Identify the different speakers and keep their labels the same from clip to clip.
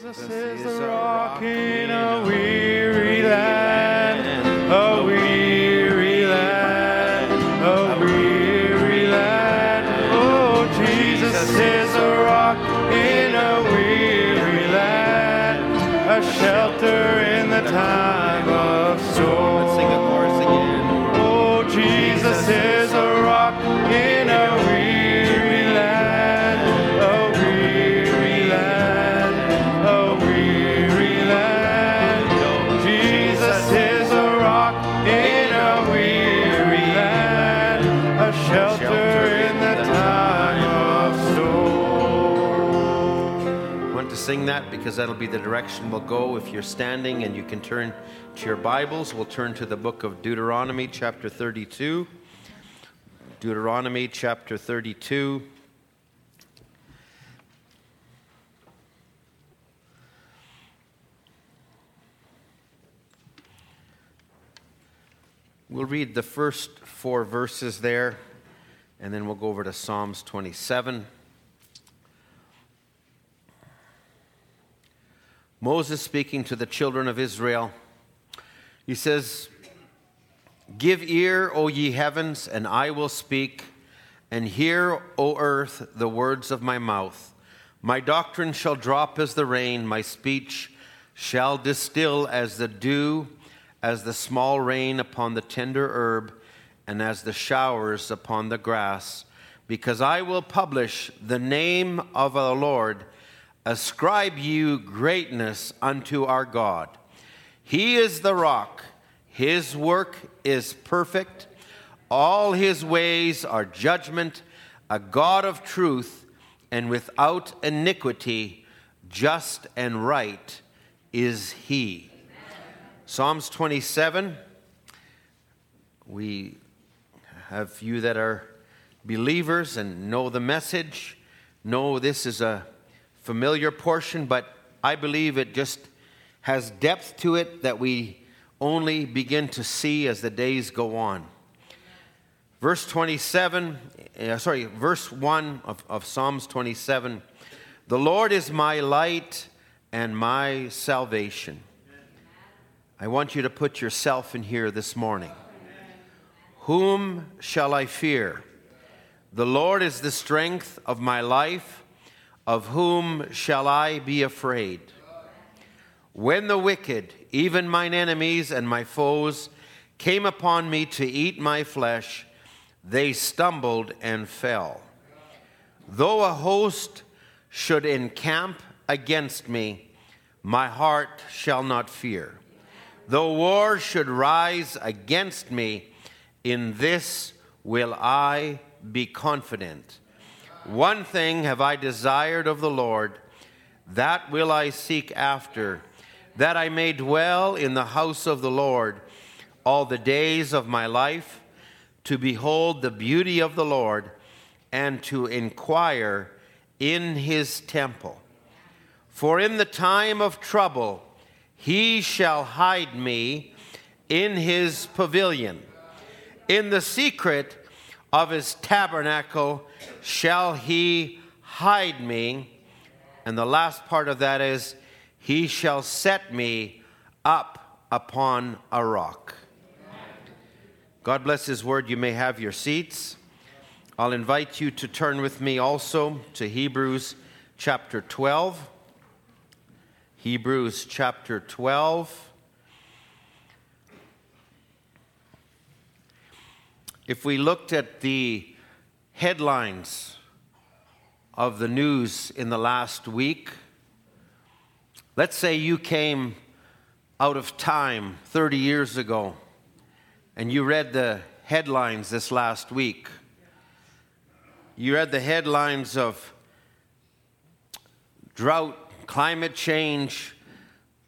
Speaker 1: Jesus is the rock in a weary
Speaker 2: because that'll be the direction we'll go. If you're standing and you can turn to your Bibles, we'll turn to the book of Deuteronomy, chapter 32. Deuteronomy, chapter 32. We'll read the first four verses there, and then we'll go over to Psalms 27. Moses speaking to the children of Israel. He says, Give ear, O ye heavens, and I will speak, and hear, O earth, the words of my mouth. My doctrine shall drop as the rain, my speech shall distill as the dew, as the small rain upon the tender herb, and as the showers upon the grass. Because I will publish the name of the Lord. Ascribe you greatness unto our God. He is the rock, his work is perfect, all his ways are judgment, a God of truth, and without iniquity, just and right is he. Psalms 27. We have you that are believers and know the message, know this is a familiar portion, but I believe it just has depth to it that we only begin to see as the days go on. Verse 27, uh, sorry, verse 1 of, of Psalms 27 The Lord is my light and my salvation. I want you to put yourself in here this morning. Whom shall I fear? The Lord is the strength of my life. Of whom shall I be afraid? When the wicked, even mine enemies and my foes, came upon me to eat my flesh, they stumbled and fell. Though a host should encamp against me, my heart shall not fear. Though war should rise against me, in this will I be confident. One thing have I desired of the Lord, that will I seek after, that I may dwell in the house of the Lord all the days of my life, to behold the beauty of the Lord, and to inquire in his temple. For in the time of trouble, he shall hide me in his pavilion. In the secret of his tabernacle shall he hide me. And the last part of that is, he shall set me up upon a rock. God bless his word. You may have your seats. I'll invite you to turn with me also to Hebrews chapter 12. Hebrews chapter 12. If we looked at the headlines of the news in the last week, let's say you came out of time 30 years ago and you read the headlines this last week. You read the headlines of drought, climate change,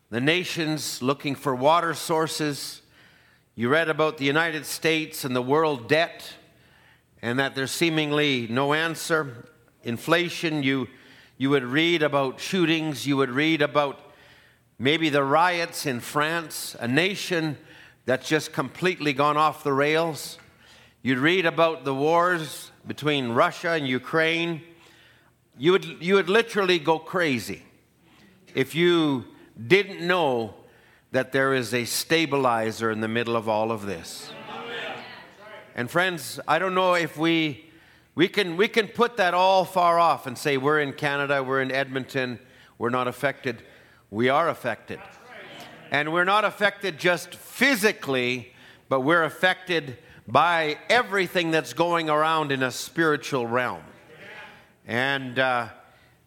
Speaker 2: the nations looking for water sources. You read about the United States and the world debt, and that there's seemingly no answer. Inflation, you, you would read about shootings, you would read about maybe the riots in France, a nation that's just completely gone off the rails. You'd read about the wars between Russia and Ukraine. You would, you would literally go crazy if you didn't know that there is a stabilizer in the middle of all of this. And friends, I don't know if we we can we can put that all far off and say we're in Canada, we're in Edmonton, we're not affected. We are affected. And we're not affected just physically, but we're affected by everything that's going around in a spiritual realm. And uh,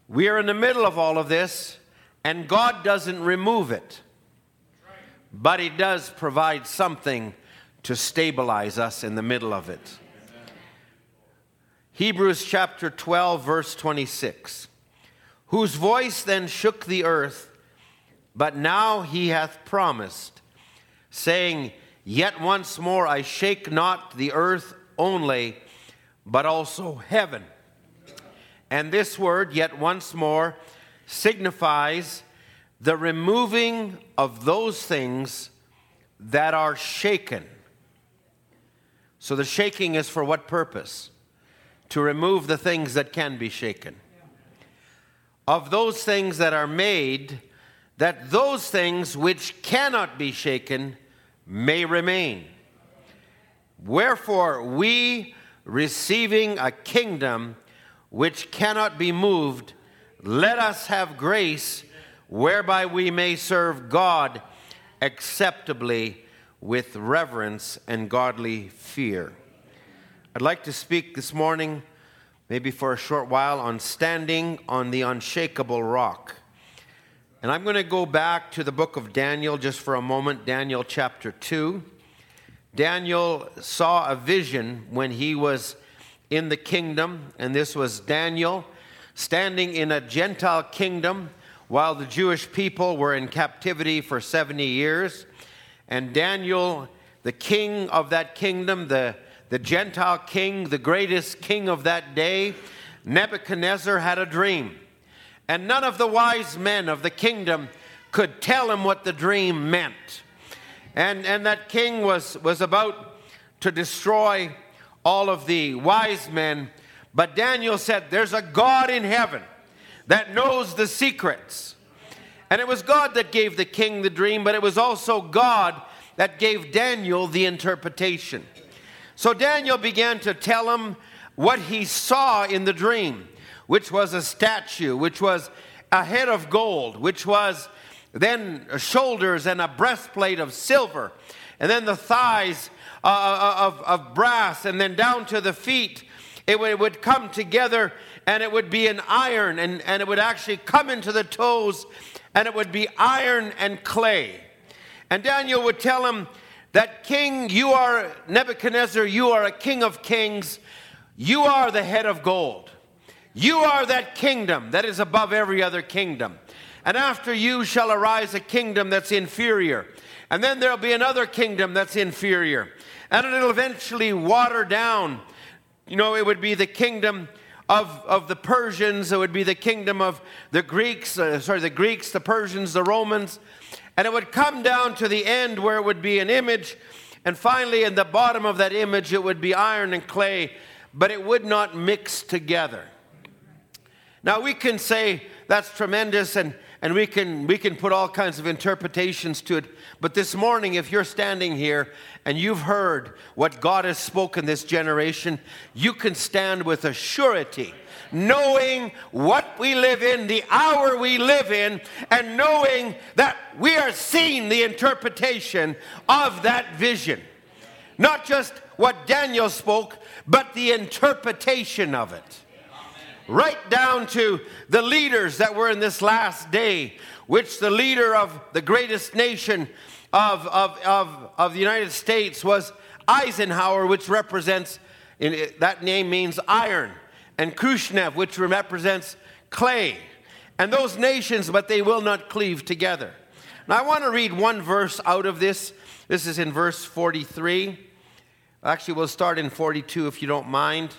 Speaker 2: we are in the middle of all of this, and God doesn't remove it, but He does provide something to stabilize us in the middle of it. Hebrews chapter 12, verse 26. Whose voice then shook the earth, but now he hath promised, saying, Yet once more I shake not the earth only, but also heaven. And this word, yet once more, signifies the removing of those things that are shaken. So the shaking is for what purpose? To remove the things that can be shaken. Of those things that are made, that those things which cannot be shaken may remain. Wherefore, we, receiving a kingdom which cannot be moved, let us have grace whereby we may serve God acceptably with reverence and godly fear. I'd like to speak this morning, maybe for a short while, on standing on the unshakable rock. And I'm going to go back to the book of Daniel just for a moment, Daniel chapter 2. Daniel saw a vision when he was in the kingdom, and this was Daniel standing in a Gentile kingdom while the Jewish people were in captivity for 70 years. And Daniel, the king of that kingdom, the, the Gentile king, the greatest king of that day, Nebuchadnezzar had a dream. And none of the wise men of the kingdom could tell him what the dream meant. And, and that king was, was about to destroy all of the wise men. But Daniel said, There's a God in heaven that knows the secrets. And it was God that gave the king the dream, but it was also God that gave Daniel the interpretation. So Daniel began to tell him what he saw in the dream which was a statue, which was a head of gold, which was then shoulders and a breastplate of silver, and then the thighs uh, uh, of, of brass, and then down to the feet. It would come together and it would be an iron, and, and it would actually come into the toes, and it would be iron and clay. And Daniel would tell him that, King, you are Nebuchadnezzar, you are a king of kings, you are the head of gold. You are that kingdom that is above every other kingdom. And after you shall arise a kingdom that's inferior. And then there'll be another kingdom that's inferior. And it'll eventually water down. You know, it would be the kingdom of, of the Persians, it would be the kingdom of the Greeks, uh, sorry, the Greeks, the Persians, the Romans. And it would come down to the end where it would be an image. And finally, in the bottom of that image, it would be iron and clay, but it would not mix together. Now, we can say that's tremendous and, and we, can, we can put all kinds of interpretations to it. But this morning, if you're standing here and you've heard what God has spoken this generation, you can stand with a surety knowing what we live in, the hour we live in, and knowing that we are seeing the interpretation of that vision. Not just what Daniel spoke, but the interpretation of it right down to the leaders that were in this last day, which the leader of the greatest nation of, of, of, of the United States was Eisenhower, which represents, in, that name means iron, and Khrushchev, which represents clay. And those nations, but they will not cleave together. Now, I want to read one verse out of this. This is in verse 43. Actually, we'll start in 42 if you don't mind.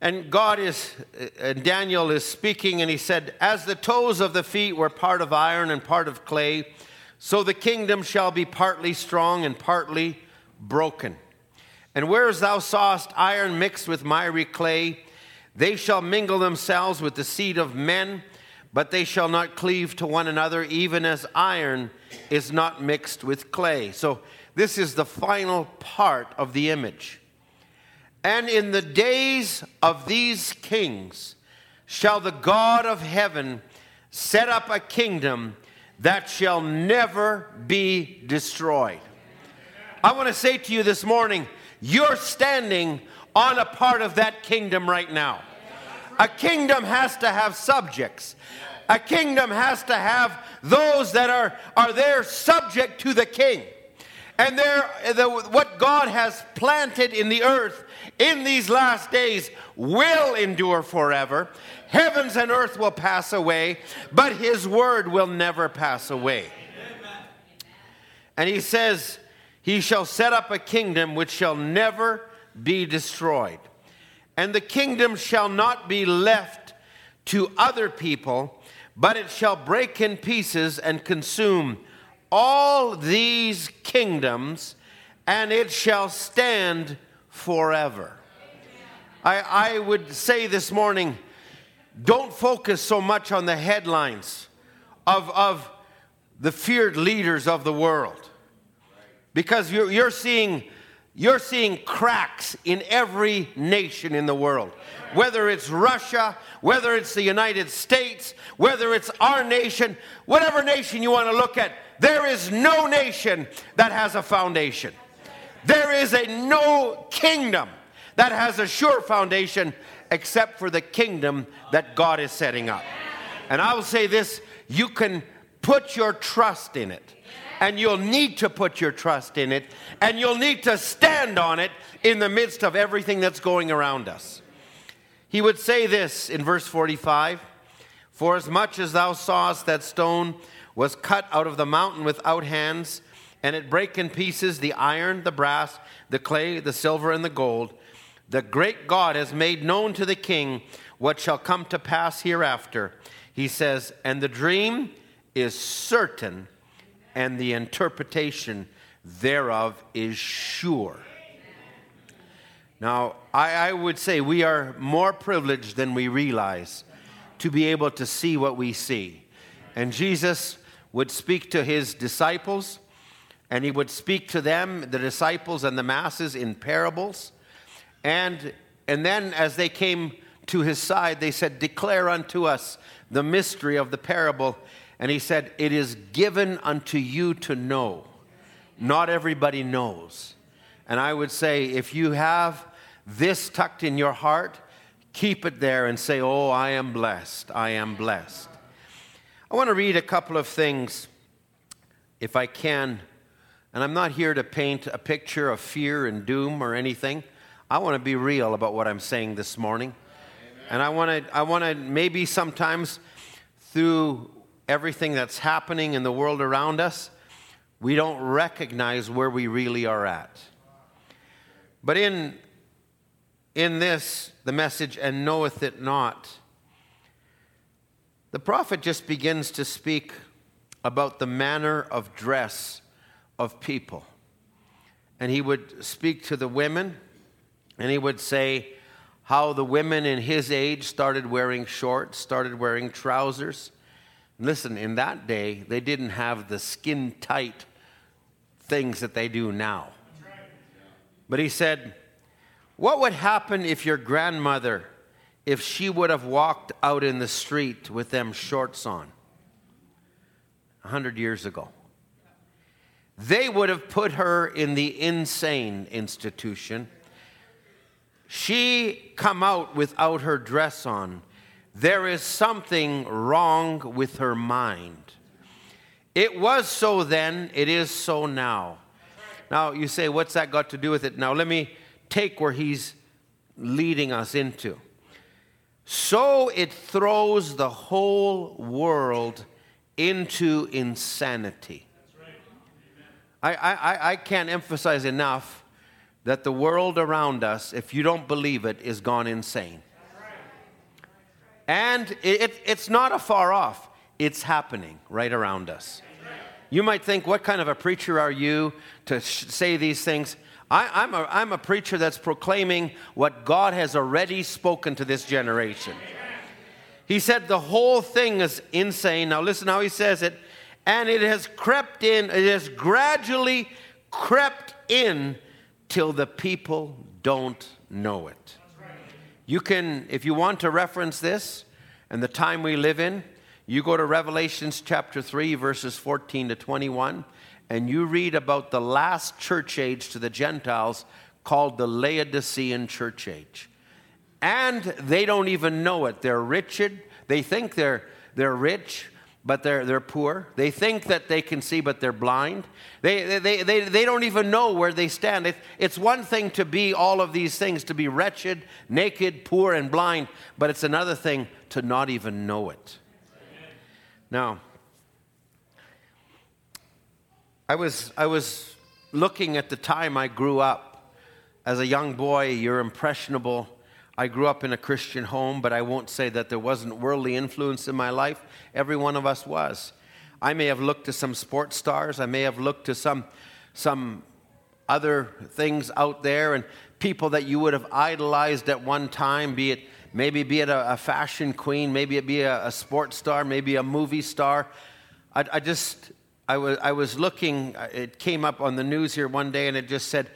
Speaker 2: And God is, uh, and Daniel is speaking, and he said, As the toes of the feet were part of iron and part of clay, so the kingdom shall be partly strong and partly broken. And whereas thou sawest iron mixed with miry clay, They shall mingle themselves with the seed of men, but they shall not cleave to one another, even as iron is not mixed with clay. So, this is the final part of the image. And in the days of these kings shall the God of heaven set up a kingdom that shall never be destroyed. I want to say to you this morning, you're standing on a part of that kingdom right now. A kingdom has to have subjects. A kingdom has to have those that are, are there subject to the king. And there, the, what God has planted in the earth in these last days will endure forever. Heavens and earth will pass away, but his word will never pass away. And he says, He shall set up a kingdom which shall never be destroyed. And the kingdom shall not be left to other people, but it shall break in pieces and consume all these kingdoms, and it shall stand forever. I, I would say this morning don't focus so much on the headlines of, of the feared leaders of the world because you're, you're seeing you're seeing cracks in every nation in the world. Whether it's Russia, whether it's the United States, whether it's our nation, whatever nation you want to look at, there is no nation that has a foundation. There is a no kingdom that has a sure foundation except for the kingdom that God is setting up. And I will say this you can put your trust in it and you'll need to put your trust in it, and you'll need to stand on it in the midst of everything that's going around us. He would say this in verse 45 For as much as thou sawest that stone was cut out of the mountain without hands, and it brake in pieces the iron, the brass, the clay, the silver, and the gold, the great God has made known to the king what shall come to pass hereafter. He says, And the dream is certain and the interpretation thereof is sure. Now, I, I, would say we are more privileged than we realize to be able to see what we see. And Jesus would speak to his disciples, and he would speak to them, the disciples and the masses, in parables. And, and then, as they came to his side, they said, Declare unto us the mystery of the parable. And he said, It is given unto you to know. Not everybody knows. And I would say, if you have this tucked in your heart, keep it there and say, Oh, I am blessed. I am blessed. I want to read a couple of things, if I can. And I'm not here to paint a picture of fear and doom or anything. I want to be real about what I'm saying this morning. Amen. And I want to, I want to maybe sometimes through everything that's happening in the world around us, we don't recognize where we really are at. But in, in this, the message, and knoweth it not, the prophet just begins to speak about the manner of dress of people. And he would speak to the women, and he would say how the women in his age started wearing shorts, started wearing trousers Listen, in that day, they didn't have the skin tight things that they do now. But he said, What would happen if your grandmother, if she would have walked out in the street with them shorts on a hundred years ago? They would have put her in the insane institution. She come out without her dress on there is something wrong with her mind. It was so then, it is so now. Now, you say, what's that got to do with it? Now, let me take where he's leading us into. So it throws the whole world into insanity. I, I, I can't emphasize enough that the world around us, if you don't believe it, is gone insane. And it, it's not a far off, it's happening right around us. You might think, what kind of a preacher are you to sh- say these things? I, am a, I'm a preacher that's proclaiming what God has already spoken to this generation. He said the whole thing is insane. Now, listen how he says it. And it has crept in, it has gradually crept in till the people don't know it. You can, if you want to reference this and the time we live in, you go to Revelations chapter 3, verses 14 to 21, and you read about the last church age to the Gentiles called the Laodicean church age. And they don't even know it. They're rich. They think they're, they're rich, but they're, they're poor. They think that they can see, but they're blind. They, they, they, they don't even know where they stand. It, it's one thing to be all of these things, to be wretched, naked, poor, and blind, but it's another thing to not even know it. Now, I was, I was looking at the time I grew up. As a young boy, you're impressionable. I grew up in a Christian home, but I won't say that there wasn't worldly influence in my life. Every one of us was. I may have looked to some sports stars, I may have looked to some, some other things out there, and people that you would have idolized at one time, be it maybe be it a, a fashion queen, maybe it be a, a, sports star, maybe a movie star. I, I just I was, I was looking, uh, it came up on the news here one day and it just said,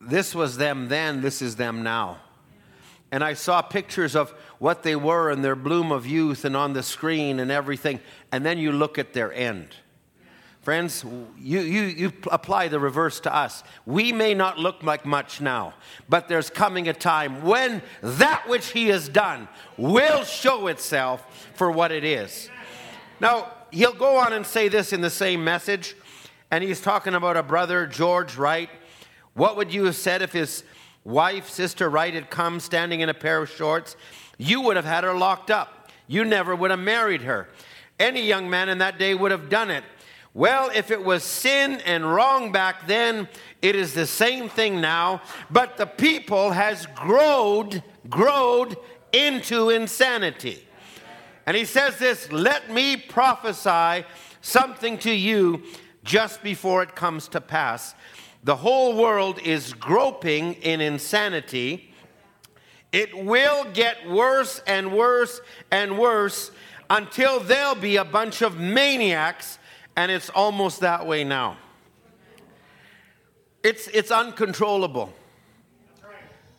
Speaker 2: This was them then, this is them now. And I saw pictures of what they were in their bloom of youth and on the screen and everything. And then you look at their end. Friends, you, you, you apply the reverse to us. We may not look like much now, but there's coming a time when that which He has done will show itself for what it is. Now, he'll go on and say this in the same message, and he's talking about a brother, George Wright. What would you have said if his wife, Sister Wright, had come standing in a pair of shorts? You would have had her locked up. You never would have married her. Any young man in that day would have done it. Well, if it was sin and wrong back then, it is the same thing now, but the people has growed, growed into insanity. And he says this let me prophesy something to you just before it comes to pass. The whole world is groping in insanity. It will get worse and worse and worse until there'll be a bunch of maniacs, and it's almost that way now. It's, it's uncontrollable.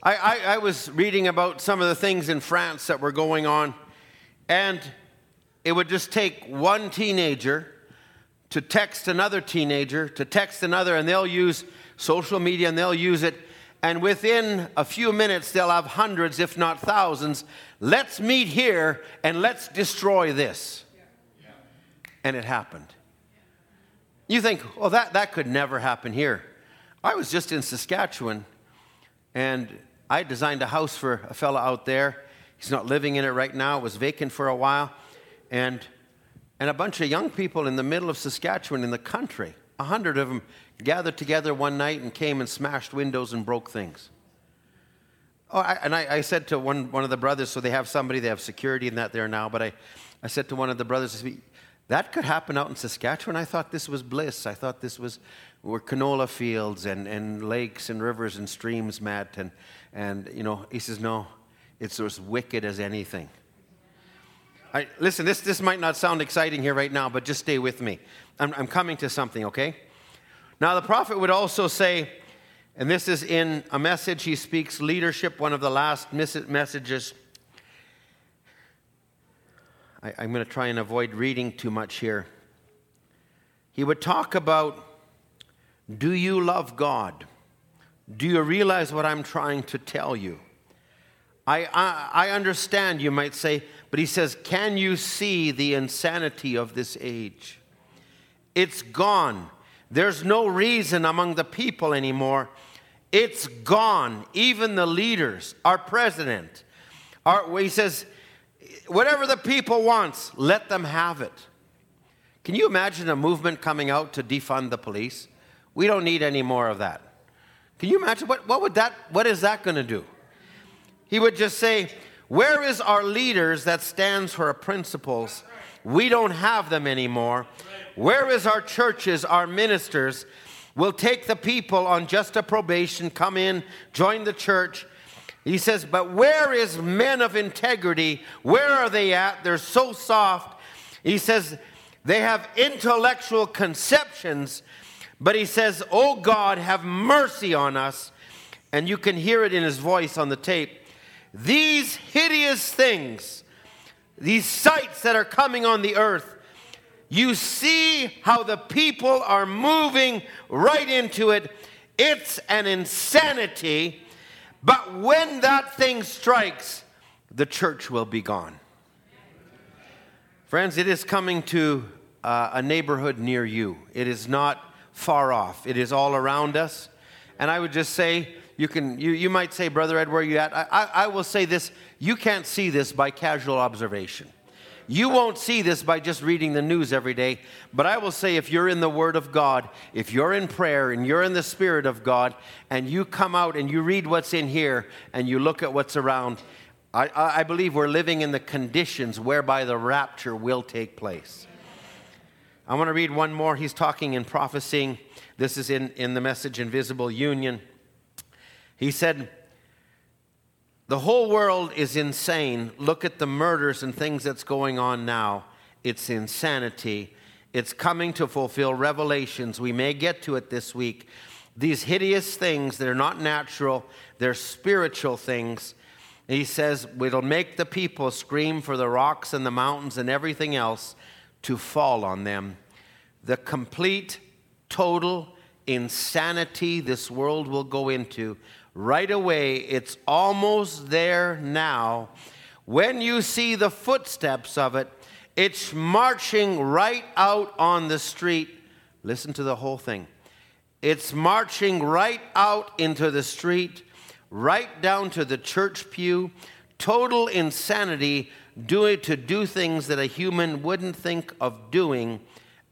Speaker 2: I, I, I was reading about some of the things in France that were going on and it would just take one teenager to text another teenager, to text another, and they'll use social media and they'll use it. And within a few minutes, they'll have hundreds, if not thousands. Let's meet here and let's destroy this. And it happened. You think, well, that, that could never happen here. I was just in Saskatchewan and I designed a house for a fella out there He's not living in it right now. It was vacant for a while. And, and a bunch of young people in the middle of Saskatchewan in the country, a hundred of them gathered together one night and came and smashed windows and broke things. Oh, I, and I, I, said to one, one of the brothers, so they have somebody, they have security in that there now, but I, I said to one of the brothers, that could happen out in Saskatchewan. I thought this was bliss. I thought this was where canola fields and, and lakes and rivers and streams met. And, and, you know, he says, no, it's as wicked as anything. I, listen, this, this might not sound exciting here right now, but just stay with me. I'm, I'm coming to something, okay? Now, the prophet would also say, and this is in a message he speaks, leadership, one of the last messages. I, I'm going to try and avoid reading too much here. He would talk about do you love God? Do you realize what I'm trying to tell you? I, I, I understand, you might say, but he says, Can you see the insanity of this age? It's gone. There's no reason among the people anymore. It's gone. Even the leaders, our president, our, he says, whatever the people wants, let them have it. Can you imagine a movement coming out to defund the police? We don't need any more of that. Can you imagine what, what would that what is that going to do? He would just say, Where is our leaders that stands for our principles? We don't have them anymore. Where is our churches, our ministers? We'll take the people on just a probation, come in, join the church. He says, But where is men of integrity? Where are they at? They're so soft. He says, They have intellectual conceptions, but he says, Oh God, have mercy on us. And you can hear it in his voice on the tape. These hideous things, these sights that are coming on the earth, you see how the people are moving right into it. It's an insanity, but when that thing strikes, the church will be gone. Friends, it is coming to uh, a neighborhood near you. It is not far off. It is all around us. And I would just say, you can you, you might say brother ed where are you at I, I, I will say this you can't see this by casual observation you won't see this by just reading the news every day, but I will say if you're in the Word of God, if you're in prayer and you're in the Spirit of God, and you come out and you read what's in here and you look at what's around, I, I believe we're living in the conditions whereby the rapture will take place. I want to read one more. He's talking and prophesying. This is in, in the message Invisible Union. He said, The whole world is insane. Look at the murders and things that's going on now. It's insanity. It's coming to fulfill revelations. We may get to it this week. These hideous things, they're not natural, they're spiritual things. He says, It'll make the people scream for the rocks and the mountains and everything else to fall on them. The complete, total insanity this world will go into right away. It's almost there now. When you see the footsteps of it, it's marching right out on the street. Listen to the whole thing. It's marching right out into the street, right down to the church pew. Total insanity doing to do things that a human wouldn't think of doing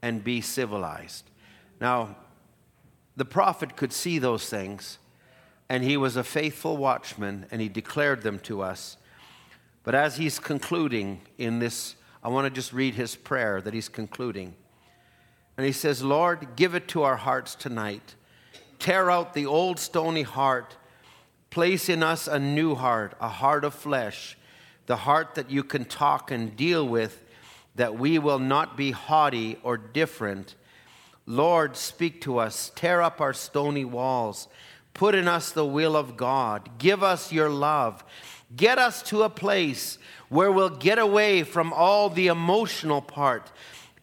Speaker 2: and be civilized. Now, the prophet could see those things, and he was a faithful watchman, and he declared them to us. But as he's concluding in this, I want to just read his prayer that he's concluding. And he says, Lord, give it to our hearts tonight. Tear out the old stony heart. Place in us a new heart, a heart of flesh, the heart that you can talk and deal with, that we will not be haughty or different Lord, speak to us. Tear up our stony walls. Put in us the will of God. Give us your love. Get us to a place where we'll get away from all the emotional part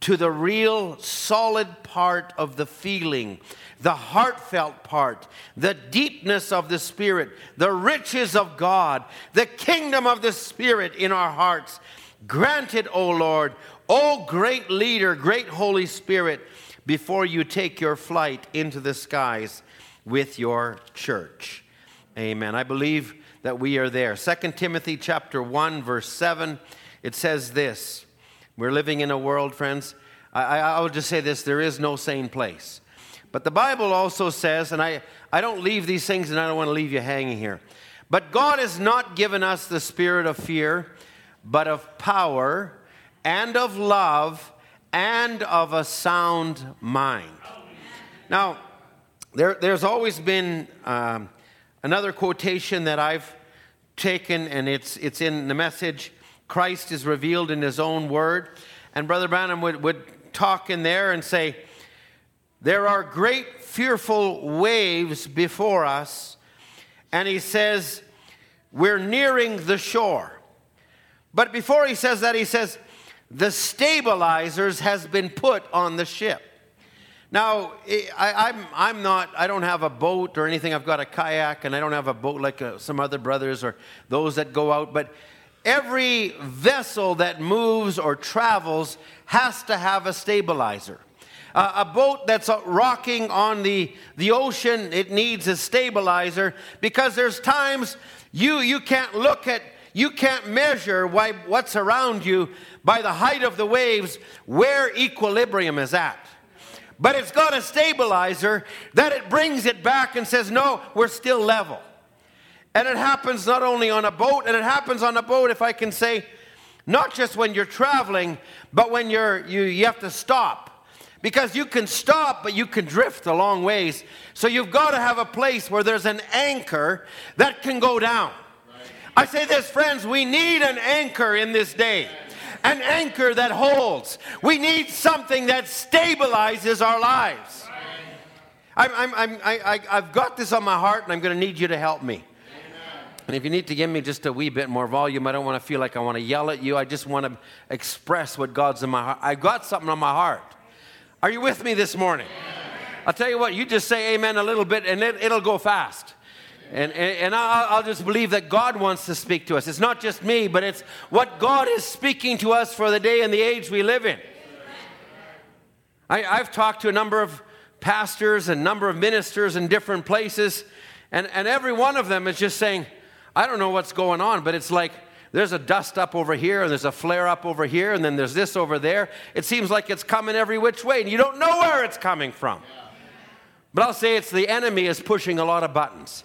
Speaker 2: to the real solid part of the feeling, the heartfelt part, the deepness of the Spirit, the riches of God, the kingdom of the Spirit in our hearts. Granted, O Lord, O great leader, great Holy Spirit, before you take your flight into the skies with your church. Amen. I believe that we are there. 2 Timothy chapter 1 verse 7 it says this. We're living in a world, friends. I, I, will just say this there is no sane place. But the Bible also says, and I, I don't leave these things and I don't want to leave you hanging here. But God has not given us the spirit of fear, but of power and of love and of a sound mind. Now, there, there's always been um, another quotation that I've taken, and it's, it's in the message Christ is revealed in his own word. And Brother Branham would, would talk in there and say, There are great fearful waves before us. And he says, We're nearing the shore. But before he says that, he says, the stabilizers has been put on the ship. Now, I, am I'm, I'm not, I don't have a boat or anything. I've got a kayak and I don't have a boat like uh, some other brothers or those that go out. But every vessel that moves or travels has to have a stabilizer. Uh, a boat that's uh, rocking on the, the ocean, it needs a stabilizer because there's times you, you can't look at you can't measure why, what's around you by the height of the waves where equilibrium is at. But it's got a stabilizer that it brings it back and says, no, we're still level. And it happens not only on a boat, and it happens on a boat, if I can say, not just when you're traveling, but when you're, you, you have to stop. Because you can stop, but you can drift a long ways. So you've got to have a place where there's an anchor that can go down. I say this, friends, we need an anchor in this day. An anchor that holds. We need something that stabilizes our lives. I'm, I'm, I'm, I, have got this on my heart, and I'm going to need you to help me. And if you need to give me just a wee bit more volume, I don't want to feel like I want to yell at you. I just want to express what God's in my heart. I've got something on my heart. Are you with me this morning? I'll tell you what, you just say amen a little bit and it, will go fast. And, and, and I'll, I'll, just believe that God wants to speak to us. It's not just me, but it's what God is speaking to us for the day and the age we live in. I, I've talked to a number of pastors and a number of ministers in different places, and, and every one of them is just saying, I don't know what's going on, but it's like there's a dust up over here, and there's a flare up over here, and then there's this over there. It seems like it's coming every which way, and you don't know where it's coming from. But I'll say it's the enemy is pushing a lot of buttons.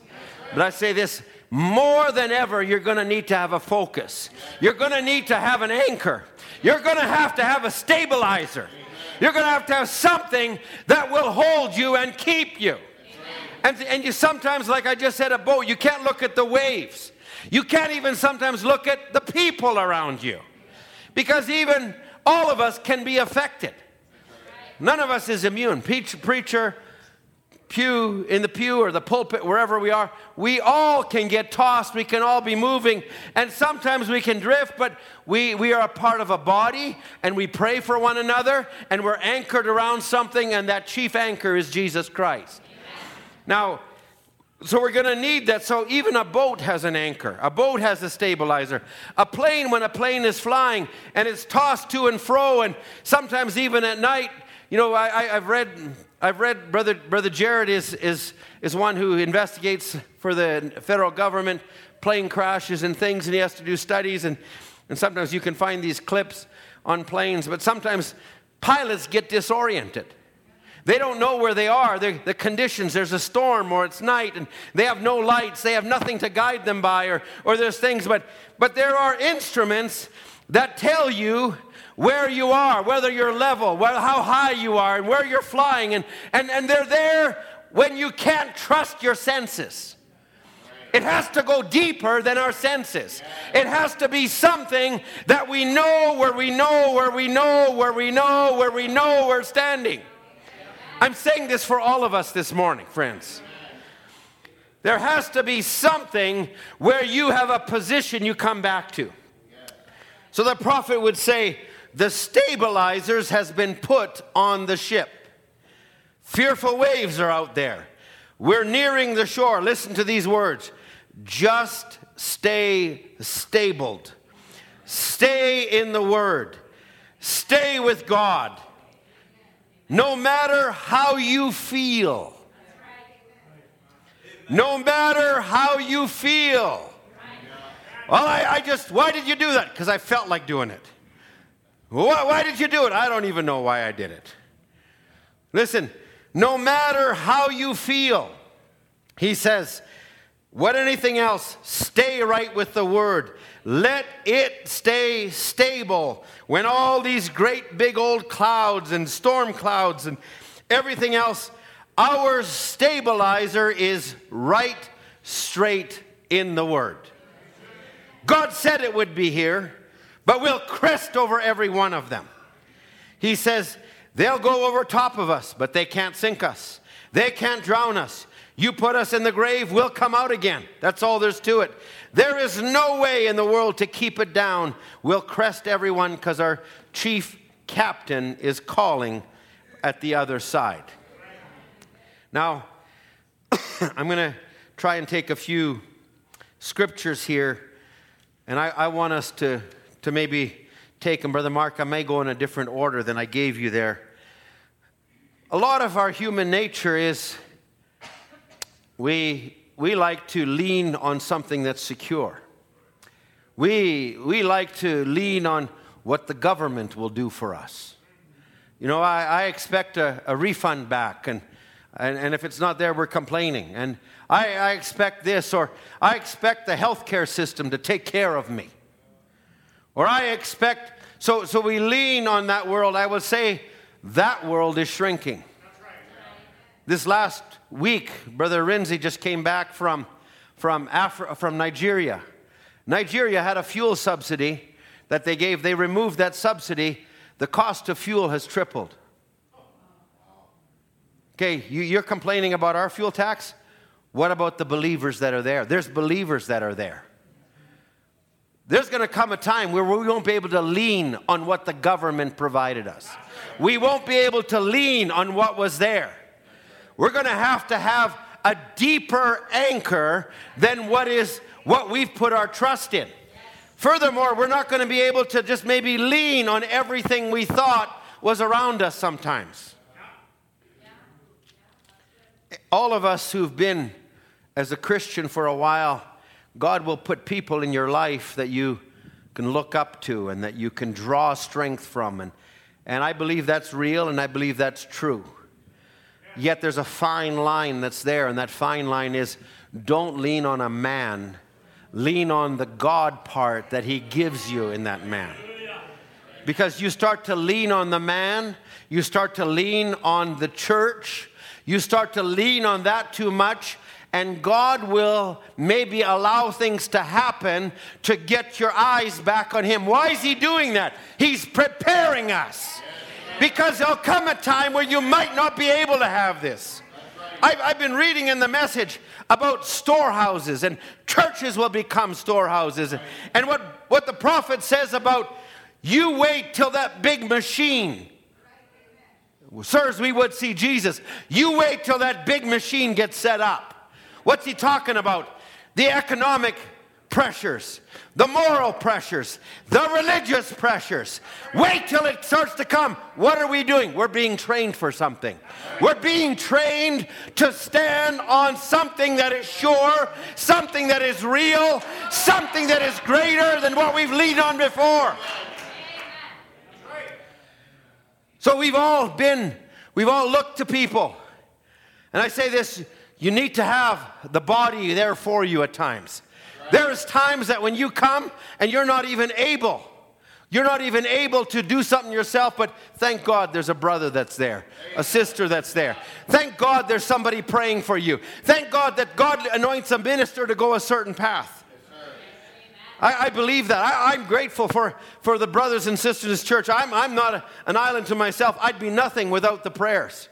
Speaker 2: But I say this more than ever, you're going to need to have a focus. You're going to need to have an anchor. You're going to have to have a stabilizer. You're going to have to have something that will hold you and keep you. And, and you sometimes, like I just said, a boat, you can't look at the waves. You can't even sometimes look at the people around you because even all of us can be affected. None of us is immune. preacher, pew, in the pew or the pulpit, wherever we are, we all can get tossed. We can all be moving. And sometimes we can drift, but we, we are a part of a body and we pray for one another and we're anchored around something, and that chief anchor is Jesus Christ. Now, so we're going to need that. So even a boat has an anchor. A boat has a stabilizer. A plane, when a plane is flying and it's tossed to and fro, and sometimes even at night, you know, I, have read, I've read Brother, Brother Jared is, is, is one who investigates for the federal government plane crashes and things, and he has to do studies. And, and sometimes you can find these clips on planes, but sometimes pilots get disoriented. They don't know where they are, They're, the conditions. There's a storm or it's night and they have no lights. They have nothing to guide them by or, or there's things. But, but there are instruments that tell you where you are, whether you're level, how high you are, and where you're flying. And, and, and they're there when you can't trust your senses. It has to go deeper than our senses. It has to be something that we know where we know where we know where we know where we know we're standing. I'm saying this for all of us this morning, friends. There has to be something where you have a position you come back to. So the prophet would say, The stabilizers has been put on the ship. Fearful waves are out there. We're nearing the shore. Listen to these words just stay stabled, stay in the word, stay with God. No matter how you feel. No matter how you feel. Well, I, I just, why did you do that? Because I felt like doing it. Why, why did you do it? I don't even know why I did it. Listen, no matter how you feel, he says, what anything else, stay right with the word. Let it stay stable when all these great big old clouds and storm clouds and everything else, our stabilizer is right straight in the Word. God said it would be here, but we'll crest over every one of them. He says, they'll go over top of us, but they can't sink us. They can't drown us. You put us in the grave, we'll come out again. That's all there's to it. There is no way in the world to keep it down. We'll crest everyone because our chief captain is calling at the other side. Now, I'm going to try and take a few scriptures here, and I, I, want us to, to maybe take them. Brother Mark, I may go in a different order than I gave you there. A lot of our human nature is we, we like to lean on something that's secure. We, we like to lean on what the government will do for us. You know, I, I expect a, a, refund back, and, and, and, if it's not there, we're complaining. And I, I expect this, or I expect the healthcare system to take care of me. Or I expect, so, so we lean on that world. I would say that world is shrinking. This last week, Brother Rinzi just came back from, from, Afri- from Nigeria. Nigeria had a fuel subsidy that they gave. They removed that subsidy. The cost of fuel has tripled. Okay, you, you're complaining about our fuel tax? What about the believers that are there? There's believers that are there. There's going to come a time where we won't be able to lean on what the government provided us. We won't be able to lean on what was there. We're going to have to have a deeper anchor than what is what we've put our trust in. Furthermore, we're not going to be able to just maybe lean on everything we thought was around us sometimes. All of us who've been as a Christian for a while, God will put people in your life that you can look up to and that you can draw strength from. And, and I believe that's real and I believe that's true. Yet there's a fine line that's there, and that fine line is don't lean on a man, lean on the God part that He gives you in that man. Because you start to lean on the man, you start to lean on the church, you start to lean on that too much, and God will maybe allow things to happen to get your eyes back on Him. Why is He doing that? He's preparing us. Because there'll come a time where you might not be able to have this. I've, I've, been reading in the message about storehouses, and churches will become storehouses. And what, what the prophet says about you wait till that big machine. Sirs, we would see Jesus. You wait till that big machine gets set up. What's he talking about? The economic pressures, the moral pressures, the religious pressures. Wait till it starts to come. What are we doing? We're being trained for something. We're being trained to stand on something that is sure, something that is real, something that is greater than what we've leaned on before. So we've all been, we've all looked to people. And I say this you need to have the body there for you at times. There's times that when you come and you're not even able, you're not even able to do something yourself, but thank God there's a brother that's there, a sister that's there. Thank God there's somebody praying for you. Thank God that God anoints a minister to go a certain path. I, I, believe that. I, am grateful for, for the brothers and sisters in this church. I'm, I'm not a, an island to myself. I'd be nothing without the prayers.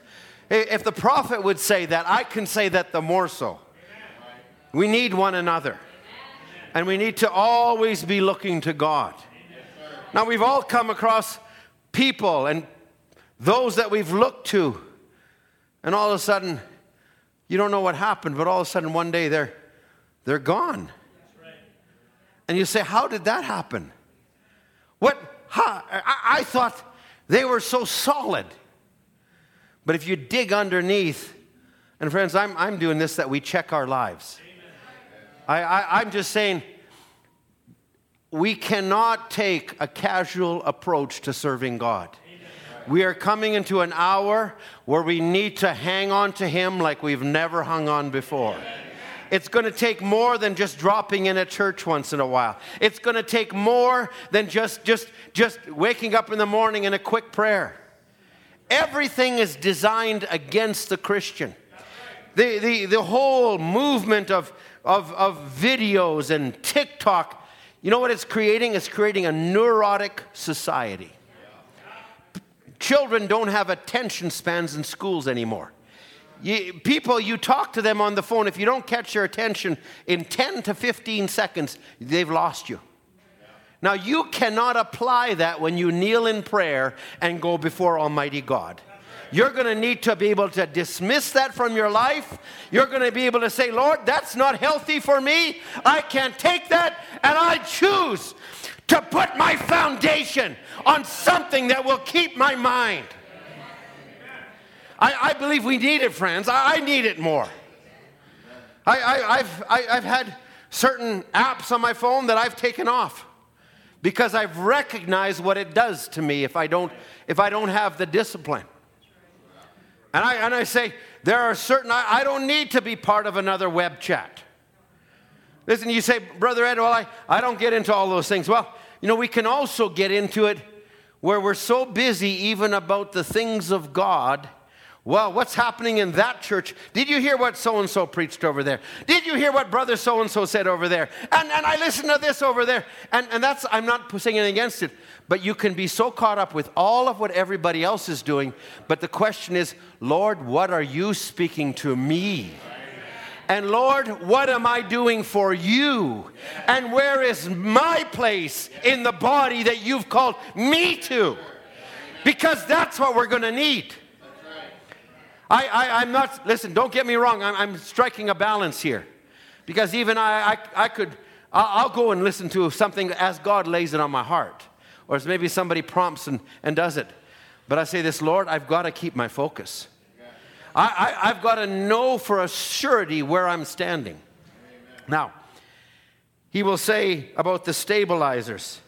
Speaker 2: If the prophet would say that, I can say that the more so. We need one another. And we need to always be looking to God. Now, we've all come across people and those that we've looked to, and all of a sudden, you don't know what happened, but all of a sudden, one day they're, they're gone. And you say, How did that happen? What? How? I, I thought they were so solid. But if you dig underneath, and friends, I'm, I'm doing this that we check our lives. I, I, I'm just saying, we cannot take a casual approach to serving God. We are coming into an hour where we need to hang on to Him like we've never hung on before. It's going to take more than just dropping in a church once in a while. It's going to take more than just, just, just waking up in the morning and a quick prayer. Everything is designed against the Christian. The, the, the whole movement of, of, of videos and TikTok, you know what it's creating? It's creating a neurotic society. Children don't have attention spans in schools anymore. You, people, you talk to them on the phone, if you don't catch their attention in 10 to 15 seconds, they've lost you. Now, you cannot apply that when you kneel in prayer and go before Almighty God. You're going to need to be able to dismiss that from your life. You're going to be able to say, Lord, that's not healthy for me. I can't take that. And I choose to put my foundation on something that will keep my mind. I, I believe we need it, friends. I, I need it more. I, have I've had certain apps on my phone that I've taken off because I've recognized what it does to me if I don't, if I don't have the discipline. And I, and I say, there are certain, I, I don't need to be part of another web chat. Listen, you say, Brother Ed, well, I, I don't get into all those things. Well, you know, we can also get into it where we're so busy even about the things of God. Well, what's happening in that church? Did you hear what so and so preached over there? Did you hear what brother so and so said over there? And, and I listened to this over there. And, and that's, I'm not saying anything against it, but you can be so caught up with all of what everybody else is doing. But the question is, Lord, what are you speaking to me? And Lord, what am I doing for you? And where is my place in the body that you've called me to? Because that's what we're going to need. I, I, am not, listen, don't get me wrong, I'm, I'm, striking a balance here. Because even I, I, I could, I'll, I'll, go and listen to something as God lays it on my heart. Or as maybe somebody prompts and, and does it. But I say this, Lord, I've got to keep my focus. I, I, have got to know for a surety where I'm standing. Amen. Now, he will say about the stabilizers.